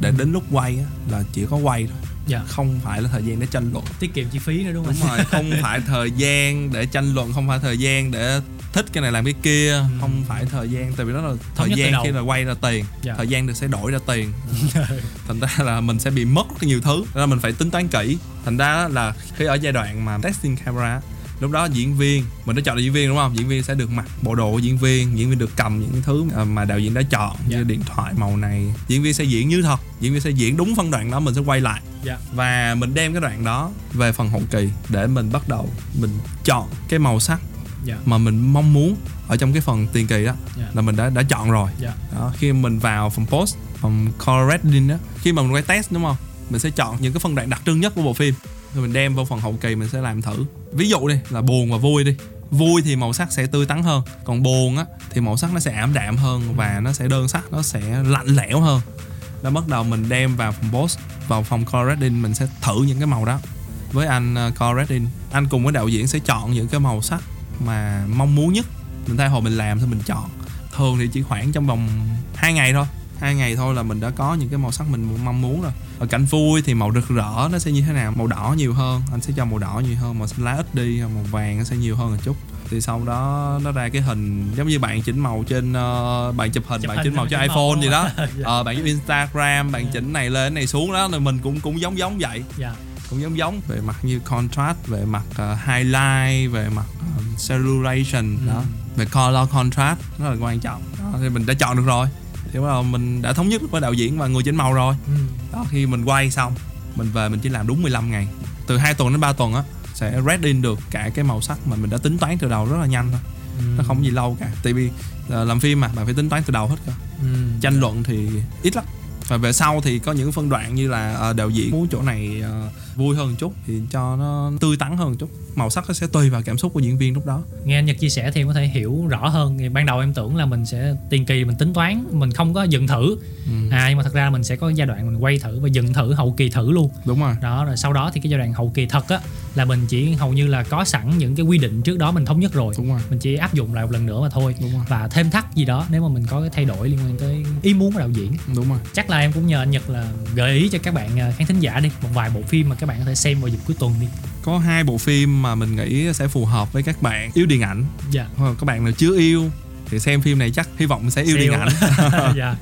[SPEAKER 3] Để đến lúc quay á, là chỉ có quay thôi.
[SPEAKER 2] Dạ.
[SPEAKER 3] Không phải là thời gian để tranh luận.
[SPEAKER 2] Tiết kiệm chi phí nữa đúng không?
[SPEAKER 3] đúng rồi không phải thời gian để tranh luận không phải thời gian để thích cái này làm cái kia. Không phải thời gian tại vì đó là thời gian khi là quay ra tiền.
[SPEAKER 2] Dạ.
[SPEAKER 3] thời gian được sẽ đổi ra tiền. Thành ra là mình sẽ bị mất rất nhiều thứ. Nên là mình phải tính toán kỹ. Thành ra là khi ở giai đoạn mà testing camera lúc đó diễn viên mình đã chọn được diễn viên đúng không? Diễn viên sẽ được mặc bộ đồ của diễn viên diễn viên được cầm những thứ mà đạo diễn đã chọn
[SPEAKER 2] Dạ.
[SPEAKER 3] như điện thoại màu này. Diễn viên sẽ diễn như thật. Diễn viên sẽ diễn đúng phân đoạn đó mình sẽ quay lại.
[SPEAKER 2] Dạ.
[SPEAKER 3] Và mình đem cái đoạn đó về phần hậu kỳ để mình bắt đầu mình chọn cái màu sắc
[SPEAKER 2] dạ.
[SPEAKER 3] Mà mình mong muốn ở trong cái phần tiền kỳ đó
[SPEAKER 2] Dạ.
[SPEAKER 3] là mình đã đã chọn rồi.
[SPEAKER 2] Dạ.
[SPEAKER 3] Đó khi mình vào phòng post phòng color grading đó khi mà mình quay test đúng không? Mình sẽ chọn những cái phân đoạn đặc trưng nhất của bộ phim. Rồi mình đem vào phần hậu kỳ mình sẽ làm thử. Ví dụ đi là buồn và vui đi. Vui thì màu sắc sẽ tươi tắn hơn. Còn buồn á thì màu sắc nó sẽ ảm đạm hơn và nó sẽ đơn sắc nó sẽ lạnh lẽo hơn. Đó bắt đầu mình đem vào phòng post vào phòng color grading mình sẽ thử những cái màu đó. Với anh uh, color grading anh cùng với đạo diễn sẽ chọn những cái màu sắc mà mong muốn nhất. Mình thay hồi mình làm thì mình chọn. Thường thì chỉ khoảng trong vòng 2 ngày thôi. Hai ngày thôi là mình đã có những cái màu sắc mình mong muốn rồi. Ở cảnh vui thì màu rực rỡ nó sẽ như thế nào? Màu đỏ nhiều hơn. Anh sẽ cho màu đỏ nhiều hơn màu xanh lá ít đi màu vàng nó sẽ nhiều hơn một chút. Thì sau đó nó ra cái hình giống như bạn chỉnh màu trên ờ, bạn chụp hình
[SPEAKER 2] Chụp
[SPEAKER 3] bạn
[SPEAKER 2] hình
[SPEAKER 3] chỉnh màu
[SPEAKER 2] màu
[SPEAKER 3] iPhone
[SPEAKER 2] đúng
[SPEAKER 3] gì đó.
[SPEAKER 2] Không? Dạ.
[SPEAKER 3] ờ bạn chụp Instagram bạn chỉnh này lên này xuống đó thì mình cũng cũng giống giống vậy.
[SPEAKER 2] Dạ
[SPEAKER 3] cũng giống giống về mặt như contrast về mặt ờ, highlight về mặt uh, saturation đó. Về color contrast rất là quan trọng. Đó, thì mình đã chọn được rồi. Thì bắt đầu mình đã thống nhất với đạo diễn và người chỉnh màu rồi.
[SPEAKER 2] Ừ.
[SPEAKER 3] đó khi mình quay xong mình về mình chỉ làm đúng 15 ngày. Từ 2 tuần đến 3 tuần á sẽ red in được cả cái màu sắc mà mình đã tính toán từ đầu rất là nhanh thôi. Nó không gì lâu cả. Tại vì ờ, làm phim mà bạn phải tính toán từ đầu hết cơ.
[SPEAKER 2] Ừ.
[SPEAKER 3] tranh luận thì ít lắm. Và về sau thì có những phân đoạn như là ờ, đạo diễn muốn chỗ này ờ, vui hơn chút thì cho nó tươi tắn hơn chút. Màu sắc nó sẽ tùy vào cảm xúc của diễn viên lúc đó.
[SPEAKER 2] Nghe anh Nhật chia sẻ thì em có thể hiểu rõ hơn. Thì ban đầu em tưởng là mình sẽ tiền kỳ mình tính toán mình không có dừng thử.
[SPEAKER 3] Ừ.
[SPEAKER 2] à nhưng mà thật ra mình sẽ có giai đoạn mình quay thử và dừng thử hậu kỳ thử luôn.
[SPEAKER 3] Đúng rồi.
[SPEAKER 2] Đó rồi sau đó thì cái giai đoạn hậu kỳ thật á là mình chỉ hầu như là có sẵn những cái quy định trước đó mình thống nhất rồi.
[SPEAKER 3] Đúng rồi.
[SPEAKER 2] Mình chỉ áp dụng lại một lần nữa mà thôi.
[SPEAKER 3] Đúng rồi.
[SPEAKER 2] Và thêm thắt gì đó nếu mà mình có cái thay đổi liên quan tới ý muốn của đạo diễn.
[SPEAKER 3] Đúng rồi.
[SPEAKER 2] Chắc là em cũng nhờ anh Nhật là gợi ý cho các bạn à, khán thính giả đi một vài bộ phim mà các bạn có thể xem vào dịp cuối tuần đi.
[SPEAKER 3] Có hai bộ phim mà mình nghĩ sẽ phù hợp với các bạn. Yêu điện ảnh.
[SPEAKER 2] Dạ.
[SPEAKER 3] Hoặc các bạn nào chưa yêu thì xem phim này chắc hy vọng sẽ yêu
[SPEAKER 2] Siêu.
[SPEAKER 3] điện ảnh.
[SPEAKER 2] Dạ.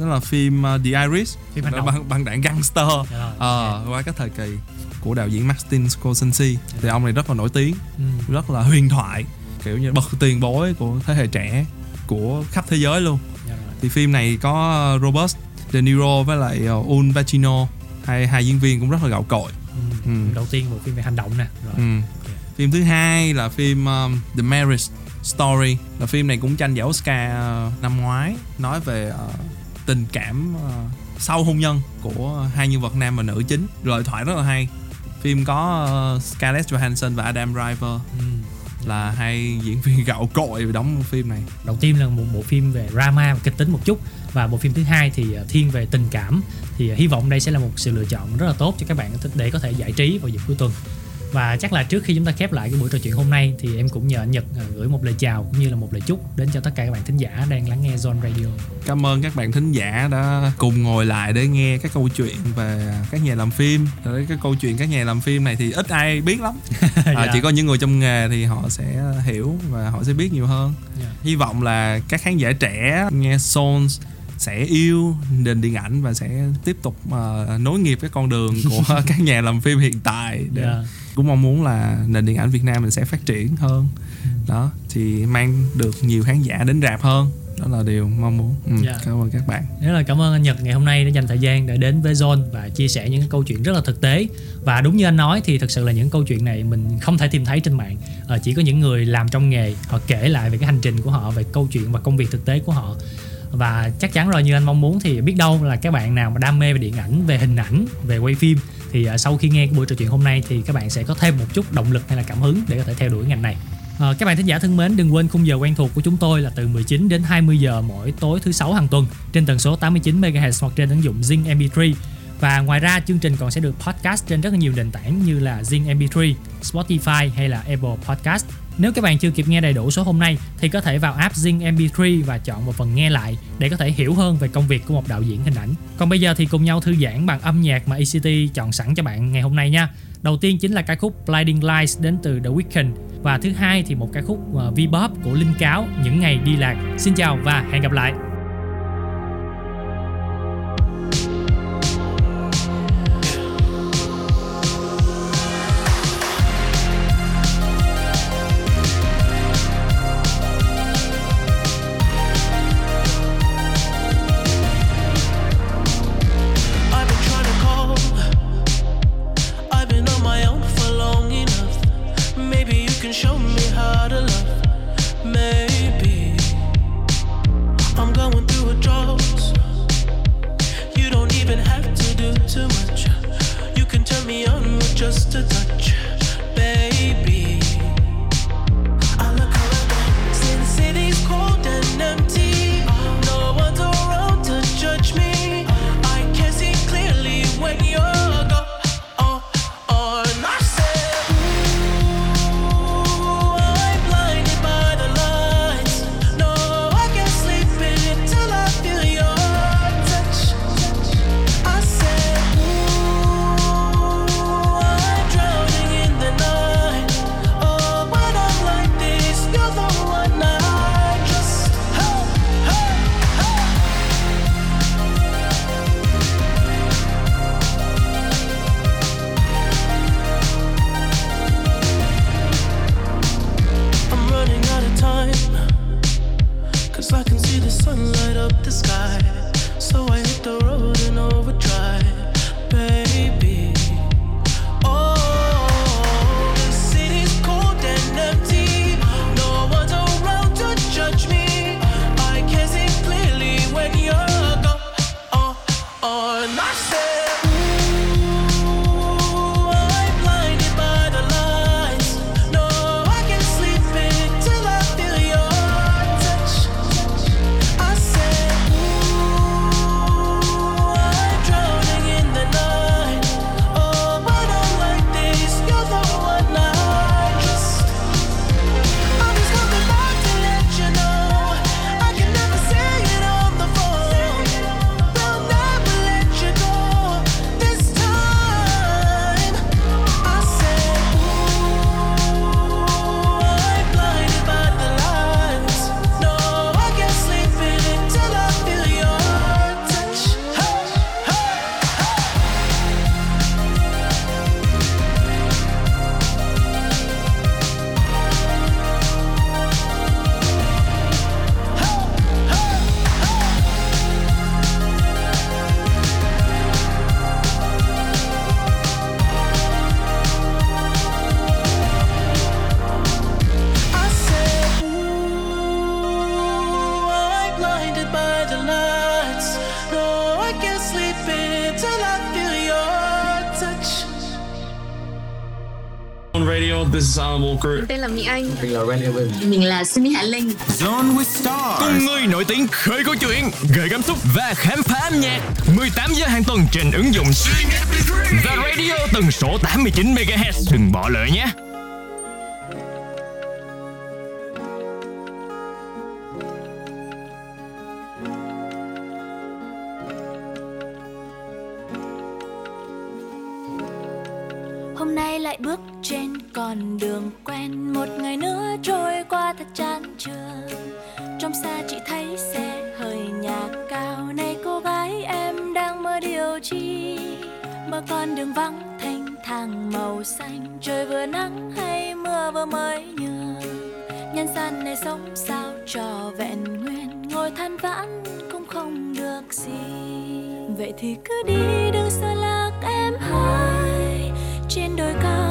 [SPEAKER 3] Đó là phim uh, The Iris
[SPEAKER 2] phim hành động.
[SPEAKER 3] băng băng đảng gangster.
[SPEAKER 2] Dạ. Rồi.
[SPEAKER 3] ờ qua các thời kỳ của đạo diễn Martin Scorsese. Thì ông này rất là nổi tiếng
[SPEAKER 2] Ừ.
[SPEAKER 3] rất là huyền thoại kiểu như bậc tiền bối của thế hệ trẻ của khắp thế giới luôn.
[SPEAKER 2] Dạ rồi.
[SPEAKER 3] thì phim này có uh, Robert De Niro với lại uh, Al Pacino hai hai diễn viên cũng rất là gạo cội
[SPEAKER 2] Ừ.
[SPEAKER 3] Ừ.
[SPEAKER 2] đầu tiên bộ phim về hành động nè rồi
[SPEAKER 3] Ừ. Phim thứ hai là phim um, The Marriage Story là phim này cũng tranh giải Oscar uh, năm ngoái nói về uh, tình cảm uh, sau hôn nhân của hai nhân vật nam và nữ chính lời thoại rất là hay phim có uh, Scarlett Johansson và Adam Driver
[SPEAKER 2] ừ
[SPEAKER 3] là hai diễn viên gạo cội đóng bộ phim này.
[SPEAKER 4] Đầu tiên là một bộ phim về drama và kịch tính một chút, và bộ phim thứ hai thì à, thiên về tình cảm. Thì à, hy vọng đây sẽ là một sự lựa chọn rất là tốt cho các bạn để có thể giải trí vào dịp cuối tuần và chắc là trước khi chúng ta khép lại cái buổi trò chuyện hôm nay thì em cũng nhờ anh Nhật ờ, gửi một lời chào cũng như là một lời chúc đến cho tất cả các bạn thính giả đang lắng nghe Zone Radio.
[SPEAKER 3] cảm ơn các bạn thính giả đã cùng ngồi lại để nghe các câu chuyện về các nhà làm phim Rồi cái câu chuyện các nhà làm phim này thì ít ai biết lắm à,
[SPEAKER 4] Dạ.
[SPEAKER 3] chỉ có những người trong nghề thì họ sẽ hiểu và họ sẽ biết nhiều hơn
[SPEAKER 4] Dạ.
[SPEAKER 3] hy vọng là các khán giả trẻ nghe Sons sẽ yêu nền điện ảnh và sẽ tiếp tục ờ, nối nghiệp cái con đường của các nhà làm phim hiện tại để
[SPEAKER 4] Dạ.
[SPEAKER 3] Cũng mong muốn là nền điện ảnh Việt Nam mình sẽ phát triển hơn. Đó thì mang được nhiều khán giả đến rạp hơn. Đó là điều mong muốn. Ừ,
[SPEAKER 4] Dạ.
[SPEAKER 3] cảm ơn các bạn.
[SPEAKER 4] Rất là cảm ơn anh Nhật ngày hôm nay đã dành thời gian để đến với Zone và chia sẻ những câu chuyện rất là thực tế. Và đúng như anh nói thì thực sự là những câu chuyện này mình không thể tìm thấy trên mạng. Ờ, chỉ có những người làm trong nghề họ kể lại về cái hành trình của họ về câu chuyện và công việc thực tế của họ. Và chắc chắn rồi như anh mong muốn thì biết đâu là các bạn nào mà đam mê về điện ảnh về hình ảnh về quay phim thì à, sau khi nghe cái buổi trò chuyện hôm nay thì các bạn sẽ có thêm một chút động lực hay là cảm hứng để có thể theo đuổi ngành này ờ, các bạn thính giả thân mến, đừng quên khung giờ quen thuộc của chúng tôi là từ 19 đến 20 giờ mỗi tối thứ sáu hàng tuần trên tần số 89 MHz hoặc trên ứng dụng Zing MP3. Và ngoài ra chương trình còn sẽ được podcast trên rất là nhiều nền tảng như là Zing MP3, Spotify hay là Apple Podcast. Nếu các bạn chưa kịp nghe đầy đủ số hôm nay, thì có thể vào app Zing MP3 và chọn một phần nghe lại để có thể hiểu hơn về công việc của một đạo diễn hình ảnh. Còn bây giờ thì cùng nhau thư giãn bằng âm nhạc mà ECT chọn sẵn cho bạn ngày hôm nay nha. Đầu tiên chính là ca khúc Blinding Lights đến từ The Weeknd và thứ hai thì một ca khúc ờ, V-pop của Linh Cáo, những ngày đi lạc. Xin chào và hẹn gặp lại.
[SPEAKER 8] Hôm nay lại bước trên con đường quen. Một ngày nữa trôi qua thật chán trường Trong xa chỉ thấy xe hơi nhà cao. Này cô gái, em đang mơ điều chi? Mơ con đường vắng thanh thang màu xanh. Trời vừa nắng hay mưa vừa mới nhường. Nhân gian này sống sao cho vẹn nguyên. Ngồi than vãn cũng không được gì. Vậy thì cứ đi đừng xa lạc em hỡi trên đồi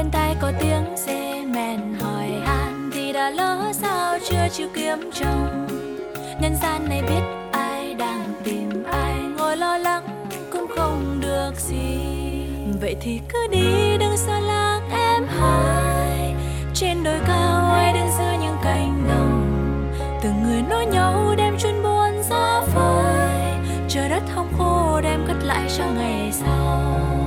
[SPEAKER 8] Bên tai có tiếng dê mèn hỏi han Thì đã lỡ sao chưa chịu kiếm chồng. Nhân gian này biết ai đang tìm ai, Ngồi lo lắng cũng không được gì. Vậy thì cứ đi, đừng xa lạc em hãy Trên đồi cao ai đứng giữa những cánh đồng. Từng người nói nhau đem chuyên buồn ra phơi Trời đất không khô đem cất lại cho ngày sau.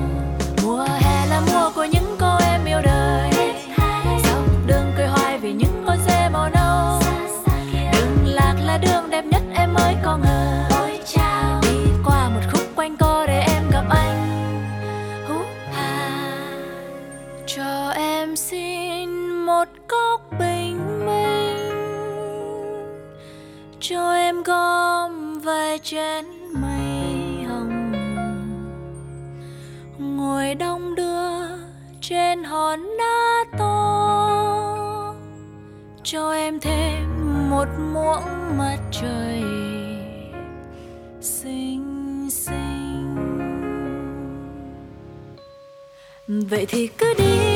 [SPEAKER 8] Một muỗng mặt trời xinh xinh. Vậy thì cứ đi.